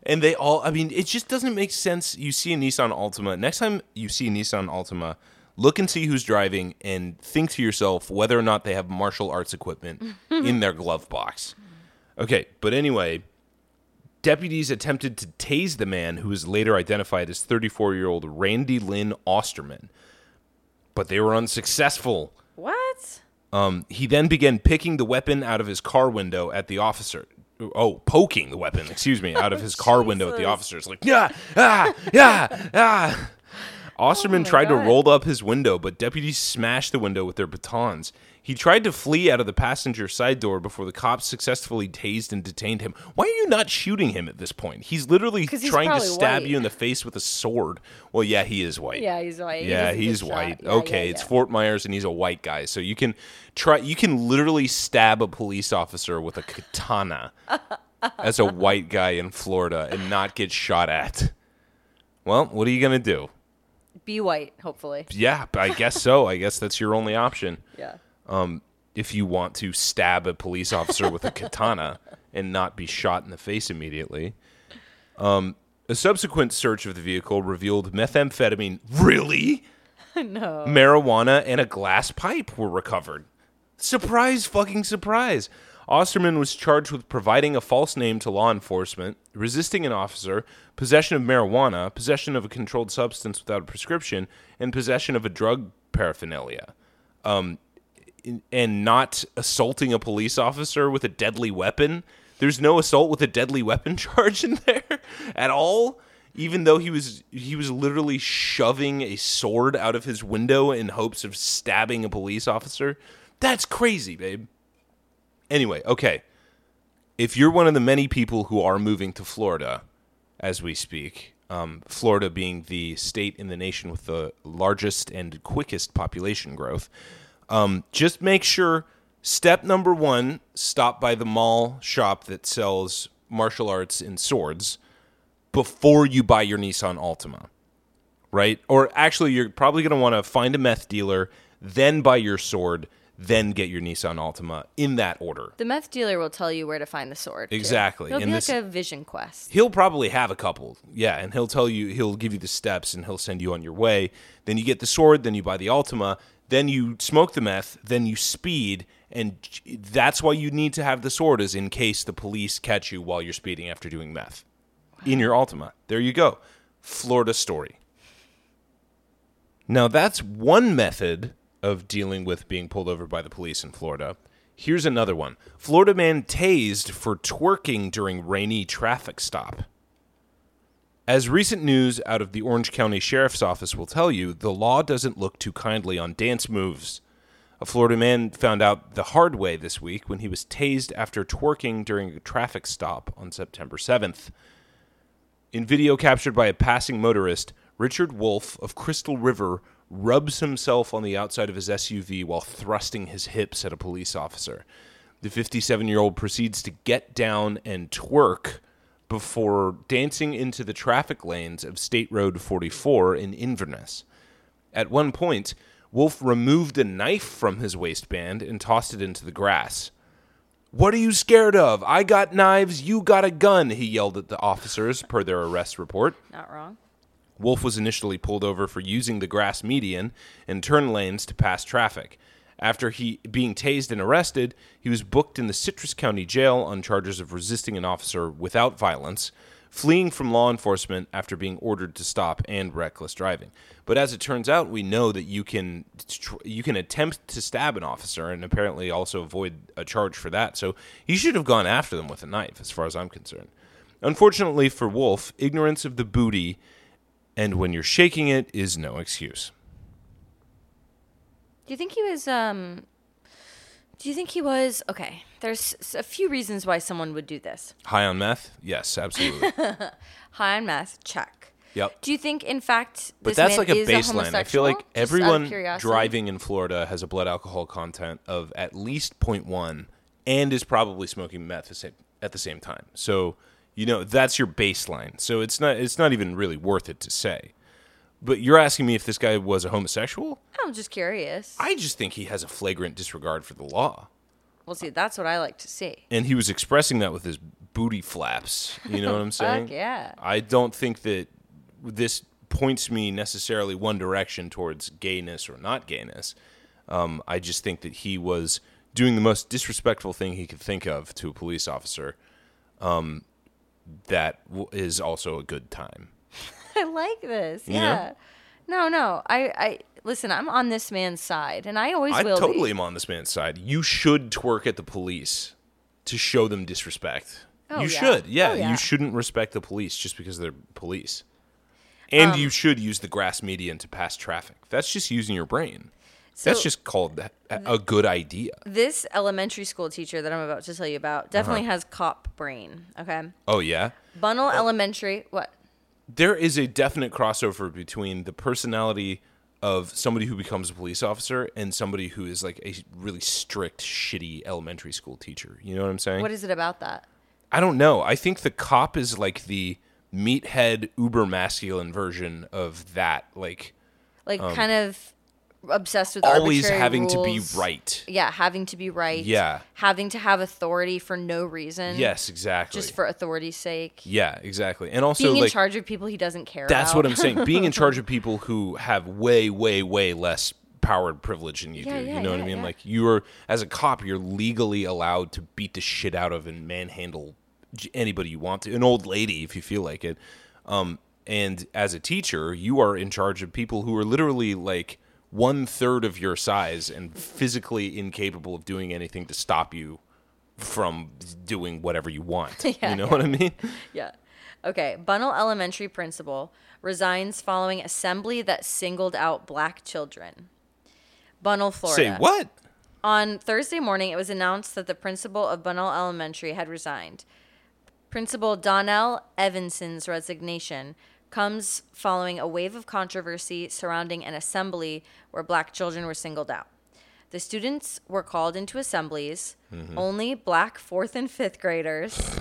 A: And they all. I mean, it just doesn't make sense. You see a Nissan Altima. Next time you see a Nissan Altima, look and see who's driving, and think to yourself whether or not they have martial arts equipment in their glove box. Okay, but anyway, deputies attempted to tase the man who was later identified as 34 year old Randy Lynn Austerman, but they were unsuccessful.
B: What?
A: Um, he then began picking the weapon out of his car window at the officer. Oh, poking the weapon, excuse me, out of his car window at the
B: Jesus.
A: officers. Like, yeah, ah, yeah, ah. Oh Austerman
B: my
A: tried to roll up his window, but deputies smashed the window with their batons. He tried to flee out of the passenger side door before the cops successfully tased and detained him. Why are you not shooting him at this point? He's literally
B: he's
A: trying to stab
B: white.
A: you in the face with a sword. Well, yeah, he is white.
B: Yeah, he's white.
A: Yeah,
B: doesn't
A: he's white.
B: Yeah,
A: okay,
B: yeah,
A: it's. Fort Myers and he's a white guy. So you can try you can literally stab a police officer with a katana as a white guy in Florida and not get shot at. Well, what are you going to do?
B: Be white, hopefully.
A: Yeah, I guess so. I guess that's your only option
B: Yeah.
A: if you want to stab a police officer with a katana and not be shot in the face immediately. Um, a subsequent search of the vehicle revealed methamphetamine. Really?
B: no.
A: marijuana and a glass pipe were recovered. Surprise, fucking surprise. Austerman was charged with providing a false name to law enforcement, resisting an officer, possession of marijuana, possession of a controlled substance without a prescription, and possession of a drug paraphernalia. Um, and not assaulting a police officer with a deadly weapon. There's no assault with a deadly weapon charge in there at all. Even though he was he was literally shoving a sword out of his window in hopes of stabbing a police officer. That's crazy, babe. Anyway, okay. If you're one of the many people who are moving to Florida as we speak, um, Florida being the state in the nation with the largest and quickest population growth, um, just make sure step number one stop by the mall shop that sells martial arts and swords before you buy your Nissan Altima, right? Or actually, you're probably going to want to find a meth dealer, then buy your sword, then get your Nissan Altima in that order.
B: The meth dealer will tell you where to find the sword. too.
A: Exactly,
B: It'll
A: and
B: be
A: this-
B: like a vision quest.
A: He'll probably have a couple, yeah, and he'll tell you, he'll give you the steps, and he'll send you on your way. Then you get the sword, then you buy the Altima, then you smoke the meth, then you speed, and that's why you need to have the sword, is in case the police catch you while you're speeding after doing meth in your Altima. There you go, Florida story. Now that's one method of dealing with being pulled over by the police in Florida. Here's another one. Florida man tased for twerking during rainy traffic stop. As recent news out of the Orange County Sheriff's Office will tell you, the law doesn't look too kindly on dance moves. A Florida man found out the hard way this week when he was tased after twerking during a traffic stop on September 7th. In video captured by a passing motorist, Richard Wolf of Crystal River rubs himself on the outside of his SUV while thrusting his hips at a police officer. The 57 year old proceeds to get down and twerk before dancing into the traffic lanes of State Road 44 in Inverness. At one point, Wolf removed a knife from his waistband and tossed it into the grass. What are you scared of? I got knives, you got a gun, he yelled at the officers per their arrest report.
B: Not wrong.
A: Wolf was initially pulled over for using the grass median and turn lanes to pass traffic. After he being tased and arrested, he was booked in the Citrus County Jail on charges of resisting an officer without violence, fleeing from law enforcement after being ordered to stop, and reckless driving. But as it turns out, we know that you can you can attempt to stab an officer and apparently also avoid a charge for that. So he should have gone after them with a knife, as far as I'm concerned. Unfortunately for Wolf, ignorance of the booty and when you're shaking it is no excuse.
B: Do you think he was um Do you think he was okay? There's a few reasons why someone would do this.
A: High on meth? Yes, absolutely.
B: High on meth, check.
A: yep.
B: Do you think, in fact,
A: But that's like a baseline. I feel like everyone driving in Florida has a blood alcohol content of at least 0.1 and is probably smoking meth at the same time. So, you know, that's your baseline. So it's not it's not even really worth it to say. But you're asking me if this guy was a homosexual?
B: I'm just curious.
A: I just think he has a flagrant disregard for the law.
B: well, see, that's what I like to see.
A: And he was expressing that with his booty flaps. You know what I'm saying?
B: Fuck yeah.
A: I don't think that this points me necessarily one direction towards gayness or not gayness. Um, I just think that he was doing the most disrespectful thing he could think of to a police officer. Um, that w- is also a good time.
B: I like this.
A: You know?
B: Yeah. No, no. I, I listen. I'm on this man's side, and I always
A: I
B: will.
A: totally
B: Be.
A: am on this man's side. You should twerk at the police to show them disrespect.
B: Oh,
A: you
B: yeah.
A: should. Yeah,
B: Oh, yeah.
A: you shouldn't respect the police just because they're police. And
B: Um,
A: you should use the grass median to pass traffic. That's just using your brain. That's just called a, good idea.
B: This elementary school teacher that I'm about to tell you about definitely
A: Uh-huh.
B: has cop brain. Okay.
A: Oh yeah.
B: Bunnell Elementary. What?
A: There is a definite crossover between the personality of somebody who becomes a police officer and somebody who is like a really strict, shitty elementary school teacher. You know what I'm saying?
B: What is it about that?
A: I don't know. I think the cop is like the meathead uber masculine version of that. Like
B: Like kind of obsessed with
A: always having to be right.
B: Yeah, having to be right.
A: Yeah.
B: Having to have authority for no reason.
A: Yes, exactly.
B: Just for authority's sake.
A: yeah, exactly. And also
B: Being in
A: like
B: charge of people he doesn't care
A: that's
B: about.
A: what I'm saying. Being in charge of people who have way, way, way less power and privilege than you
B: Yeah,
A: do.
B: yeah,
A: you know what I mean?
B: yeah.
A: Like you are as a cop, you're legally allowed to beat the shit out of and manhandle anybody you want to. An old lady if you feel like it. Um, and as a teacher, you are in charge of people who are literally like one third of your size and physically incapable of doing anything to stop you from doing whatever you want.
B: Yeah,
A: you know what I mean?
B: Yeah. Okay. Bunnell Elementary principal resigns following assembly that singled out black children. Bunnell, Florida.
A: Say what?
B: On Thursday morning, it was announced that the principal of Bunnell Elementary had resigned. Principal Donnell Evanson's resignation comes following a wave of controversy surrounding an assembly where black children were singled out. The students were called into assemblies.
A: Mm-hmm.
B: Only black fourth and fifth graders.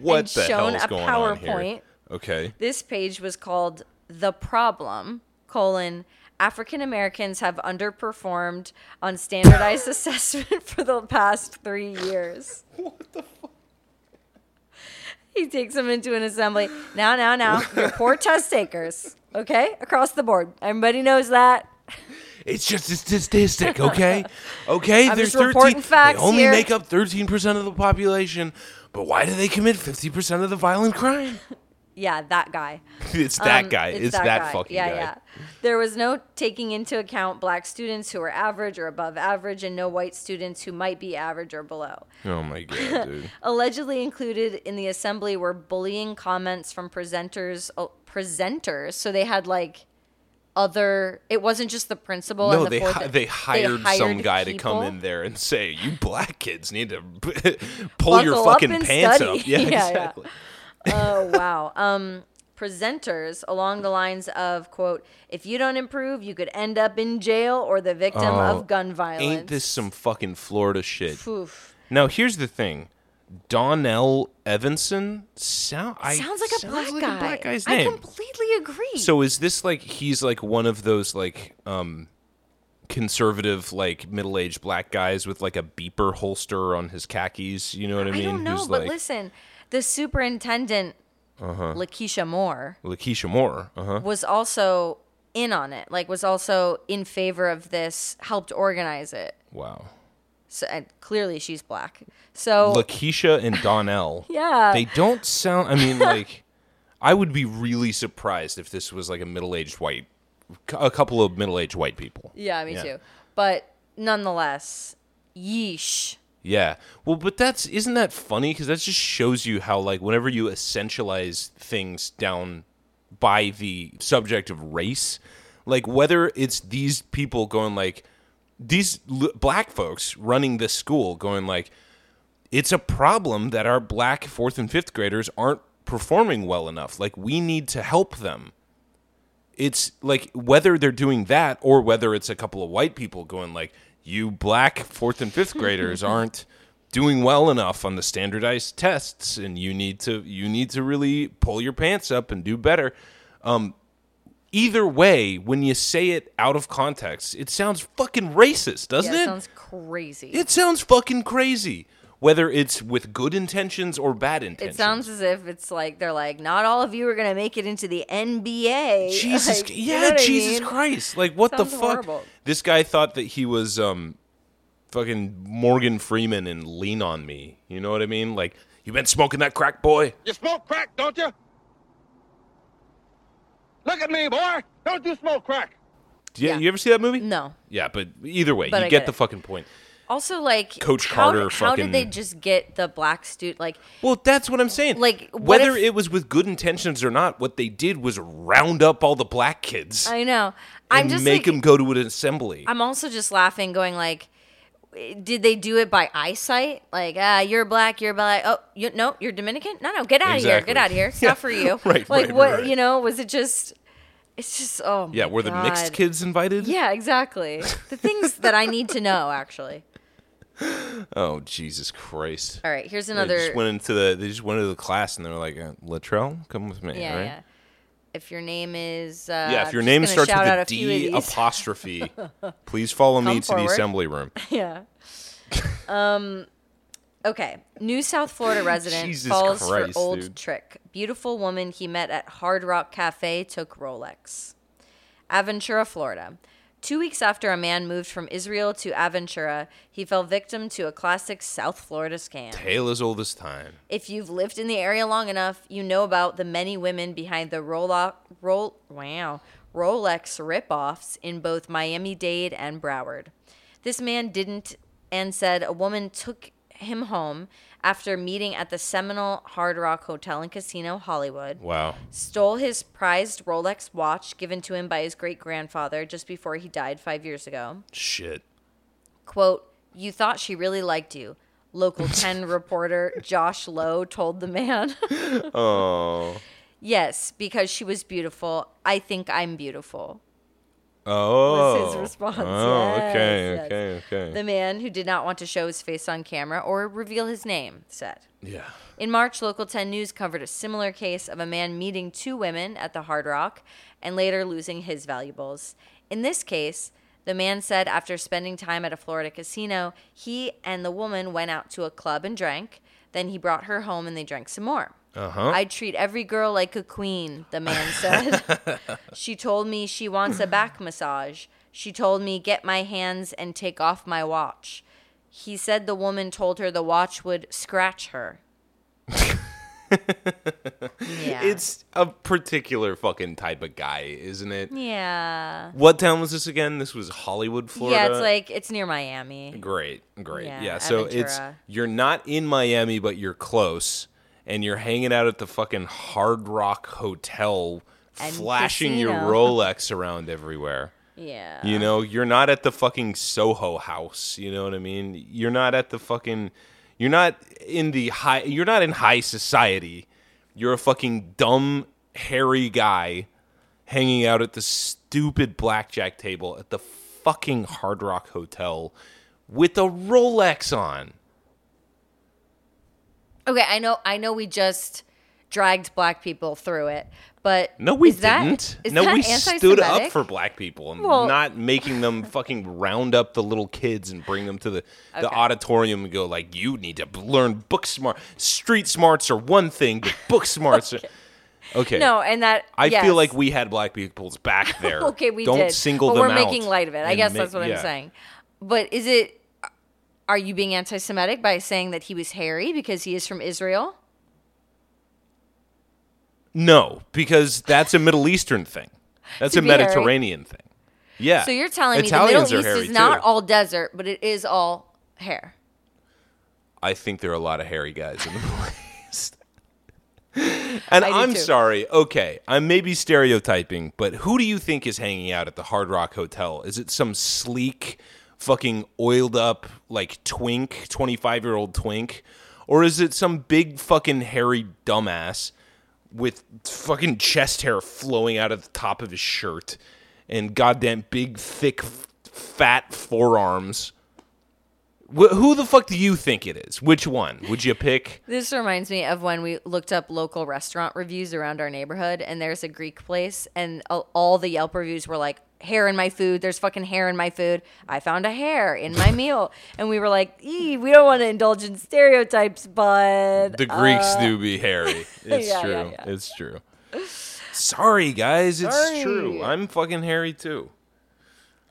A: What
B: and
A: the
B: shown
A: hell's
B: a
A: going on here?
B: PowerPoint.
A: Okay.
B: This page was called "The Problem: colon African Americans have underperformed on standardized assessment for the past three years."
A: What the fuck?
B: He takes them into an assembly. Now, now, now, you're poor test takers. Okay, across the board. Everybody knows that.
A: It's just a statistic, okay? Okay,
B: I'm
A: there's
B: just reporting
A: 13
B: facts
A: they only
B: here.
A: make up 13% of the population, but why do they commit 50% of the violent crime?
B: Yeah, that guy.
A: It's that
B: Um,
A: guy. It's, that,
B: guy.
A: fucking
B: yeah,
A: guy.
B: Yeah, yeah. There was no taking into account black students who were average or above average, and no white students who might be average or below.
A: Oh my god, dude.
B: Allegedly included in the assembly were bullying comments from presenters. Oh, presenters, so they had like other. It wasn't just the principal.
A: No,
B: and the
A: they hi- they hired, some
B: hired
A: guy to come in there and say, "You black kids need to pull your
B: Buckle up
A: fucking
B: and
A: pants
B: study."
A: up." Yeah,
B: Yeah, yeah. Oh wow. Um, presenters along the lines of quote: "If you don't improve, you could end up in jail or the victim
A: Oh,
B: of gun violence."
A: Ain't this some fucking Florida shit?
B: Oof.
A: Now, here's the thing. Donnell Evanson sound I,
B: Sounds like a black
A: like
B: guy.
A: black guy's
B: I
A: name.
B: completely agree.
A: So is this like he's like one of those like um conservative like middle-aged black guys with like a beeper holster on his khakis, you know what I
B: I
A: mean?
B: don't know,
A: Who's
B: but
A: like
B: listen, the superintendent, Lakeisha Moore,
A: Lakeisha Moore. Uh-huh.
B: was also in on it. Like, was also in favor of this, helped organize it.
A: Wow.
B: So and clearly, she's black. So
A: Lakeisha and Donnell.
B: yeah,
A: They don't sound I mean like I would be really surprised if this was like a middle-aged white a couple of middle-aged white people.
B: yeah, me
A: Yeah.
B: too. But nonetheless, yeesh.
A: Yeah. Well, but that's isn't that funny? Because that just shows you how like whenever you essentialize things down by the subject of race, like whether it's these people going like these l- black folks running this school going like it's a problem that our black fourth and fifth graders aren't performing well enough. Like we need to help them. It's like whether they're doing that or whether it's a couple of white people going like you black fourth and fifth graders aren't doing well enough on the standardized tests and you need to you need to really pull your pants up and do better. Um either way when you say it out of context it sounds fucking racist doesn't
B: yeah,
A: it
B: sounds crazy.
A: it sounds fucking crazy whether it's with good intentions or bad intentions
B: It sounds as if it's like they're like, not all of you are gonna make it into the NBA.
A: Jesus,
B: Like, you
A: yeah,
B: know what I
A: Jesus
B: mean?
A: Christ! Like, what the fuck?
B: horrible.
A: This guy thought that he was um, fucking Morgan Freeman and Lean on Me. You know what I mean? Like, you been smoking that crack, boy?
C: You smoke crack, don't you? Look at me, boy. Don't you smoke crack?
A: Yeah,
B: Yeah.
A: you ever see that movie?
B: No.
A: Yeah, but either way,
B: But
A: you get
B: get
A: the fucking point.
B: Also, like
A: Coach
B: how,
A: Carter
B: How did they just get the black student? Like,
A: Well, that's what I'm saying.
B: Like,
A: whether
B: if-
A: it was with good intentions or not, what they did was round up all the black kids
B: I know. I'm just
A: make
B: like,
A: them go to an assembly.
B: I'm also just laughing, going like, did they do it by eyesight? Like, ah, you're black, you're black. Oh, you no, you're Dominican. No, no, get out of here, get out of here. It's
A: Yeah.
B: not for you.
A: Right,
B: Like,
A: right,
B: what?
A: right.
B: You know, was it just? It's just oh.
A: yeah, were the mixed kids invited?
B: Yeah, exactly. The things that I need to know, actually.
A: Oh Jesus Christ!
B: All right, here's another.
A: They just went into the they just went into the class and they were like, uh, Latrell, come with me.
B: yeah,
A: right?
B: yeah. If your name is uh,
A: Yeah, if your name starts with a
B: a few of
A: D apostrophe, please follow me
B: Come
A: to the assembly room.
B: yeah. Um. Okay. New South Florida resident
A: Jesus
B: falls
A: Christ,
B: for old
A: dude.
B: trick. Beautiful woman he met at Hard Rock Cafe took Rolex. Aventura, Florida. Two weeks after a man moved from Israel to Aventura, he fell victim to a classic South Florida scam.
A: Tale as old as time.
B: If you've lived in the area long enough, you know about the many women behind the Rolo- Roll, wow, Rolex ripoffs in both Miami Dade and Broward. This man didn't and said a woman took him home after meeting at the Seminole Hard Rock Hotel and Casino, Hollywood
A: Wow.
B: stole his prized Rolex watch given to him by his great grandfather just before he died five years ago.
A: Shit.
B: Quote, You thought she really liked you. Local 10 reporter Josh Lowe told the man.
A: Oh.
B: yes, because she was beautiful. I think I'm beautiful.
A: Oh.
B: his response.
A: Oh,
B: Yes,
A: okay,
B: yes.
A: okay, okay.
B: The man, who did not want to show his face on camera or reveal his name, said.
A: yeah.
B: In March, Local 10 News covered a similar case of a man meeting two women at the Hard Rock and later losing his valuables. In this case, the man said after spending time at a Florida casino, he and the woman went out to a club and drank. Then he brought her home and they drank some more.
A: Uh-huh.
B: I treat every girl like a queen, the man said. she told me she wants a back massage. She told me get my hands and take off my watch. He said the woman told her the watch would scratch her. yeah.
A: It's a particular fucking type of guy, isn't it?
B: yeah.
A: What town was this again? This was Hollywood, Florida.
B: Yeah, it's like it's near Miami.
A: Great, great.
B: Yeah,
A: Yeah, so it's you're not in Miami, but you're close, and you're hanging out at the fucking Hard Rock Hotel,
B: And
A: flashing your. Rolex around everywhere.
B: Yeah.
A: You know, you're not at the fucking Soho House. You know what I mean? You're not at the fucking. You're not in the high. You're not in high society. You're a fucking dumb, hairy guy hanging out at the stupid blackjack table at the fucking Hard Rock Hotel with a Rolex on.
B: Okay, I know I know we just dragged black people through it, but
A: No, we
B: is that-
A: didn't.
B: is
A: no,
B: that
A: we stood up
B: anti-Semitic?
A: for black people and
B: Well-
A: not making them fucking round up the little kids and bring them to the, the auditorium and go like, you need to learn book smart. Street smarts are one thing, but book smarts are. Okay.
B: No, and that
A: I
B: yes.
A: feel like we had black people's back there.
B: okay, we
A: Don't
B: did.
A: single
B: but
A: them
B: we're
A: out.
B: making light of it. I
A: and
B: guess
A: make-
B: that's what
A: yeah.
B: I'm saying. But is it? Are you being anti-Semitic by saying that he was hairy because he is from Israel?
A: No, because that's a Middle Eastern thing. That's a
B: be hairy.
A: Mediterranean thing. Yeah.
B: So you're telling
A: Italians
B: me the Middle East is not
A: too.
B: all desert, but it is all hair.
A: I think there are a lot of hairy guys in the Middle East. and
B: I
A: I'm
B: too.
A: sorry. Okay, I'm maybe stereotyping, but who do you think is hanging out at the Hard Rock Hotel? Is it some sleek, fucking oiled up like twink, 25 year old twink? Or is it some big fucking hairy dumbass with fucking chest hair flowing out of the top of his shirt and goddamn big, thick, f- fat forearms? Wh- who the fuck do you think it is? Which one would you pick?
B: This reminds me of when we looked up local restaurant reviews around our neighborhood, and there's a Greek place, and all the Yelp reviews were like, hair in my food. There's fucking hair in my food. I found a hair in my meal. And we were like, we don't want to indulge in stereotypes, but.
A: The Greeks uh, do be hairy. It's
B: Yeah,
A: true.
B: yeah, yeah.
A: It's true. Sorry, guys. It's
B: Sorry.
A: true. I'm fucking hairy too.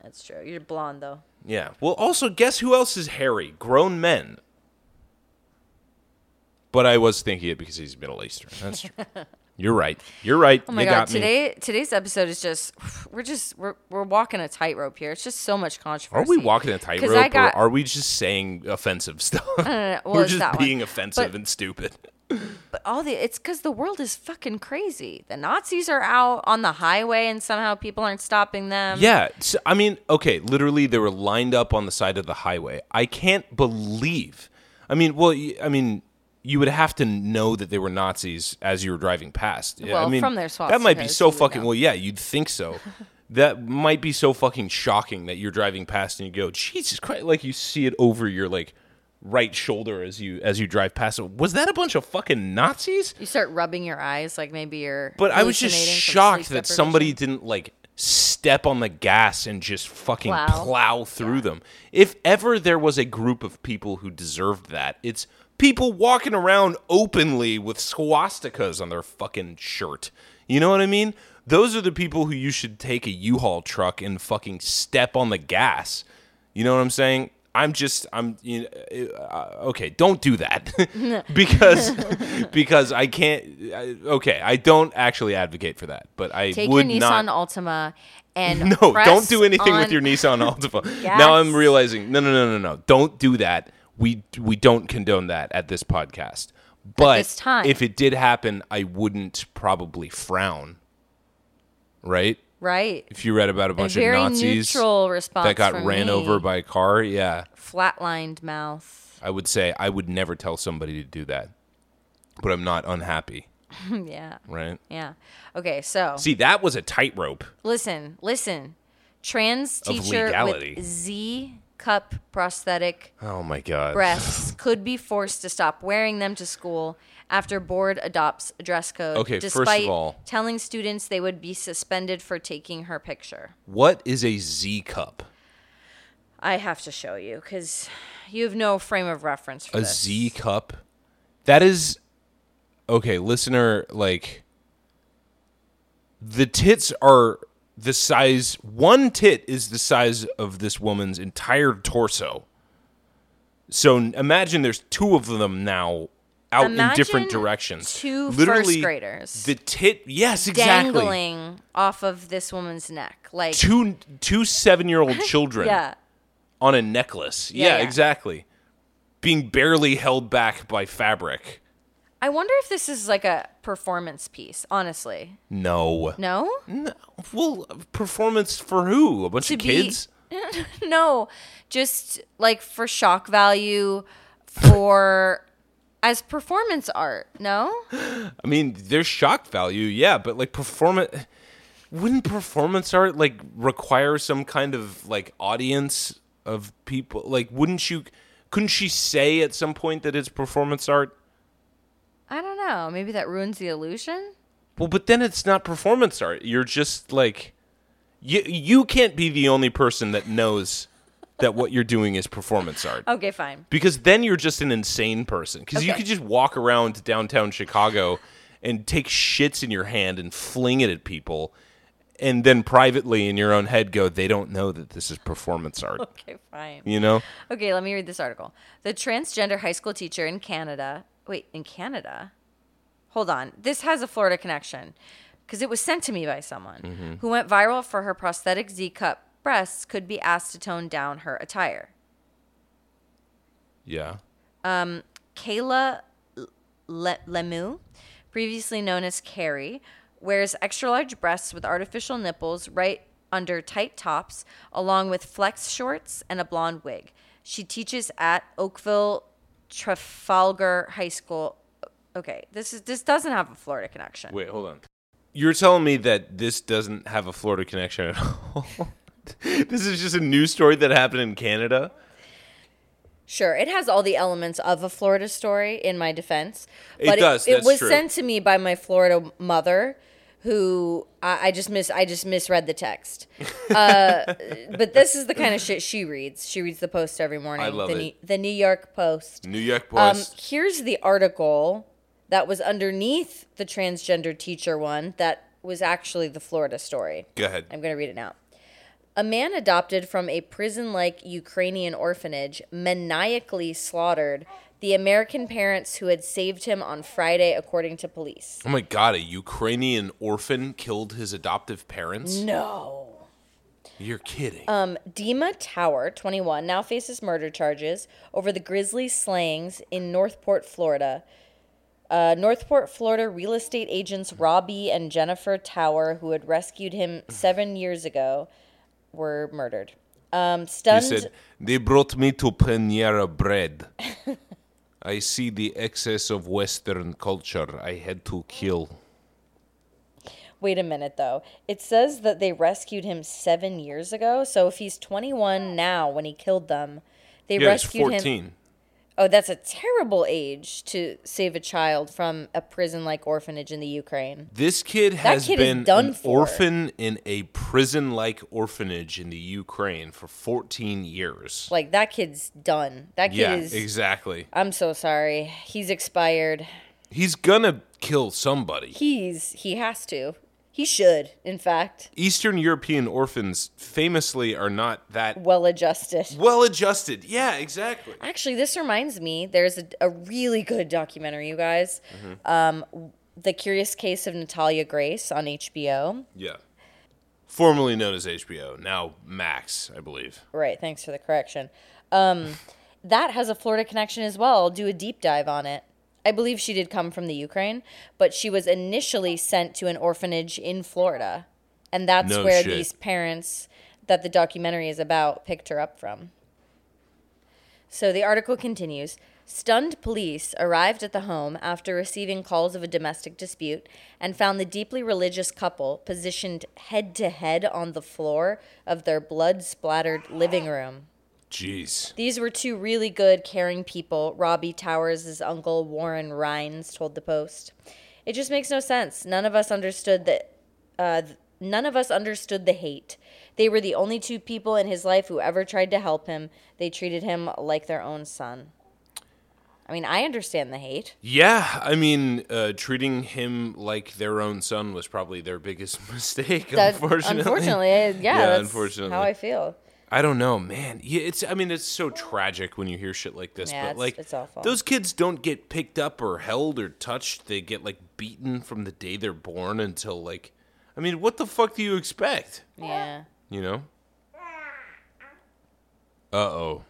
B: That's true. You're blonde, though.
A: Yeah. Well, also, guess who else is hairy? Grown men. But I was thinking it because he's Middle Eastern. That's true. You're right. You're right.
B: Oh my
A: you
B: god!
A: got me.
B: Today, today's episode is just we're just we're we're walking a tightrope here. It's just so much controversy.
A: Are we walking a tightrope, or are we just saying offensive stuff?
B: no, well,
A: We're just
B: that one.
A: being offensive
B: But-
A: and stupid.
B: But all the it's because the world is fucking crazy. The Nazis are out on the highway, and somehow people aren't stopping them.
A: Yeah, so, I mean, okay, literally they were lined up on the side of the highway. I can't believe. I mean, well, I mean, you would have to know that they were Nazis as you were driving past. Yeah, I
B: Well,
A: mean,
B: from their
A: that might be so fucking. Well, yeah, you'd think so. that might be so fucking shocking that you're driving past and you go, Jesus Christ! Like you see it over your like right shoulder as you as you drive past it. Was that a bunch of fucking Nazis?
B: You start rubbing your eyes, like maybe you're.
A: But I was just shocked that somebody didn't like step on the gas and just fucking
B: Plow.
A: plow, through them. If ever there was a group of people who deserved that, it's people walking around openly with swastikas on their fucking shirt. You know what I mean? Those are the people who you should take a U-Haul truck and fucking step on the gas. You know what I'm saying? I'm just I'm you know, uh, okay. Don't do that because because I can't. I, okay, I don't actually advocate for that, but I would not.
B: Take
A: would
B: your Nissan
A: not.
B: Altima and
A: No, don't do anything with your Nissan Altima. now I'm realizing no, no, no, no, no. Don't do that. We we don't condone that at this podcast. But
B: this
A: if it did happen, I wouldn't probably frown. Right?
B: right.
A: If you read about a
B: A
A: bunch of Nazis that got ran
B: me.
A: over by a car, yeah.
B: flatlined mouth.
A: I would say I would never tell somebody to do that. But I'm not unhappy,
B: yeah,
A: right?
B: yeah. Okay, so
A: See, that was a tightrope.
B: listen, listen. Trans teacher with Z cup prosthetic
A: Oh my god.
B: breasts could be forced to stop wearing them to school after board adopts a dress code.
A: Okay, first of
B: despite
A: all-
B: telling students they would be suspended for taking her picture.
A: What is a Z cup?
B: I have to show you because you have no frame of reference for
A: A
B: this.
A: Z cup? That is okay, listener, like the tits are the size one tit is the size of this woman's entire torso. So imagine there's two of them now out in different directions.
B: two
A: Literally,
B: first graders
A: The tit, yes, exactly.
B: dangling off of this woman's neck, like
A: Two two seven year old children
B: yeah.
A: on a necklace.
B: Yeah,
A: Yeah,
B: yeah.
A: exactly. Being barely held back by fabric.
B: I wonder if this is like a performance piece. Honestly,
A: No.
B: no,
A: No. Well, performance for who? A bunch
B: To
A: of
B: be-
A: kids?
B: no, just like for shock value, for as performance art. No,
A: I mean, there's shock value, yeah, but like performance wouldn't performance art like require some kind of like audience of people? Like wouldn't you couldn't she say at some point that it's performance art?
B: Know. Maybe that ruins the illusion.
A: Well, but then it's not performance art. You're just like you you can't be the only person that knows that what you're doing is performance art.
B: Okay, fine.
A: Because then you're just an insane person. Because you could just walk around downtown Chicago and take shits in your hand and fling it at people, and then privately in your own head go, they don't know that this is performance art.
B: Okay, fine.
A: You know?
B: Okay, let me read this article. The transgender high school teacher in Canada. Wait, in Canada? Hold on. This has a Florida connection because it was sent to me by someone
A: Mm-hmm.
B: who went viral for her prosthetic Z cup breasts could be asked to tone down her attire.
A: Yeah.
B: Kayla Le- Lemieux, previously known as Carrie, wears extra large breasts with artificial nipples right under tight tops, along with flex shorts and a blonde wig. She teaches at Oakville Trafalgar High School. Okay, this is this doesn't have a Florida connection.
A: Wait, hold on. You're telling me that this doesn't have a Florida connection at all? this is just a news story that happened in Canada.
B: Sure, it has all the elements of a Florida story. In my defense,
A: It
B: but
A: does,
B: It,
A: that's
B: was
A: true.
B: sent to me by my Florida mother, who I, I just miss. I just misread the text. Uh, but this is the kind of shit she reads. She reads the Post every morning.
A: I love
B: the,
A: it.
B: New, the New York Post.
A: New York
B: Um,
A: Post.
B: here's the article that was underneath the transgender teacher one. That was actually the Florida story.
A: Go ahead.
B: I'm going to read it now. A man adopted from a prison like Ukrainian orphanage maniacally slaughtered the American parents who had saved him on Friday, according to police.
A: Oh my god, a Ukrainian orphan killed his adoptive parents?
B: No.
A: You're kidding.
B: Um, Dima Tower, 21, now faces murder charges over the grisly slayings in Northport, Florida. Uh, Northport, Florida real estate agents Robbie and Jennifer Tower, who had rescued him seven years ago, were murdered. Um,
A: he said, They brought me to Panera Bread. I see the excess of Western culture. I had to kill.
B: Wait a minute, though. It says that they rescued him seven years ago. So if he's 21 now when he killed them, they
A: Yeah,
B: rescued
A: 14.
B: him. Oh, that's a terrible age to save a child from a prison like orphanage in the Ukraine.
A: This kid has
B: kid
A: been
B: done
A: an
B: for.
A: orphan in a prison like orphanage in the Ukraine for 14 years.
B: Like, that kid's done. That kid
A: yeah,
B: is.
A: exactly.
B: I'm so sorry. He's expired.
A: He's gonna kill somebody.
B: He's. He has to. He should, in fact.
A: Eastern European orphans famously are not that
B: Well adjusted.
A: well adjusted. Yeah, exactly.
B: Actually, this reminds me. There's a, a really good documentary, you guys. Um, the Curious Case of Natalia Grace on HBO.
A: Yeah. Formerly known as HBO, now Max, I believe.
B: Right. Thanks for the correction. Um, that has a Florida connection as well. I'll do a deep dive on it. I believe she did come from the Ukraine, but she was initially sent to an orphanage in Florida, and that's
A: No
B: where
A: shit.
B: these parents that the documentary is about picked her up from. So the article continues. Stunned police arrived at the home after receiving calls of a domestic dispute and found the deeply religious couple positioned head to head on the floor of their blood splattered living room.
A: Jeez.
B: These were two really good, caring people, Robbie Towers' uncle Warren Rhines told the Post. It just makes no sense. None of us understood that. Uh, none of us understood the hate. They were the only two people in his life who ever tried to help him. They treated him like their own son. I mean, I understand the hate.
A: Yeah, I mean, uh, treating him like their own son was probably their biggest mistake.
B: That-
A: unfortunately,
B: unfortunately, yeah,
A: Yeah,
B: that's
A: unfortunately.
B: how I feel.
A: I don't know, man. Yeah, it's. I mean, it's so tragic when you hear shit like this.
B: Yeah,
A: but
B: it's-
A: like,
B: it's awful.
A: those kids don't get picked up or held or touched. They get like beaten from the day they're born until like. I mean, what the fuck do you expect?
B: Yeah.
A: You know. Uh oh.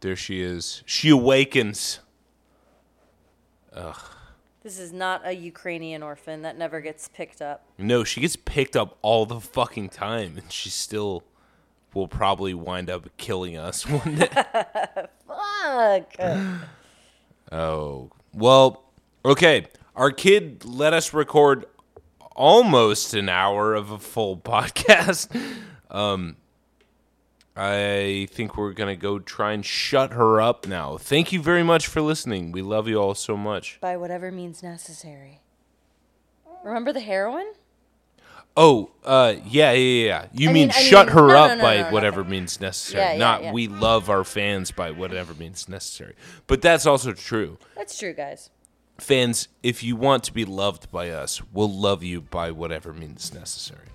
A: There she is. She awakens.
B: This is not a Ukrainian orphan that never gets picked up.
A: No, she gets picked up all the fucking time, and she still will probably wind up killing us one day.
B: Fuck.
A: oh, well, okay. Our kid let us record almost an hour of a full podcast. Um, I think we're gonna go try and shut her up now. Thank you very much for listening. We love you all so much.
B: By whatever means necessary. Remember the heroin?
A: Oh, uh, yeah, yeah, yeah. You
B: I
A: mean,
B: mean-
A: shut
B: mean-
A: her
B: no,
A: up
B: no, no,
A: by whatever means necessary,
B: Yeah, yeah,
A: not
B: yeah.
A: we love our fans by whatever means necessary. But that's also true.
B: That's true, guys.
A: Fans, if you want to be loved by us, we'll love you by whatever means necessary.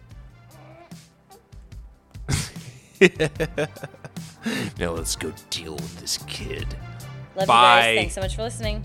A: now let's go deal with this kid.
B: Love
A: Bye.
B: you guys. Thanks so much for listening.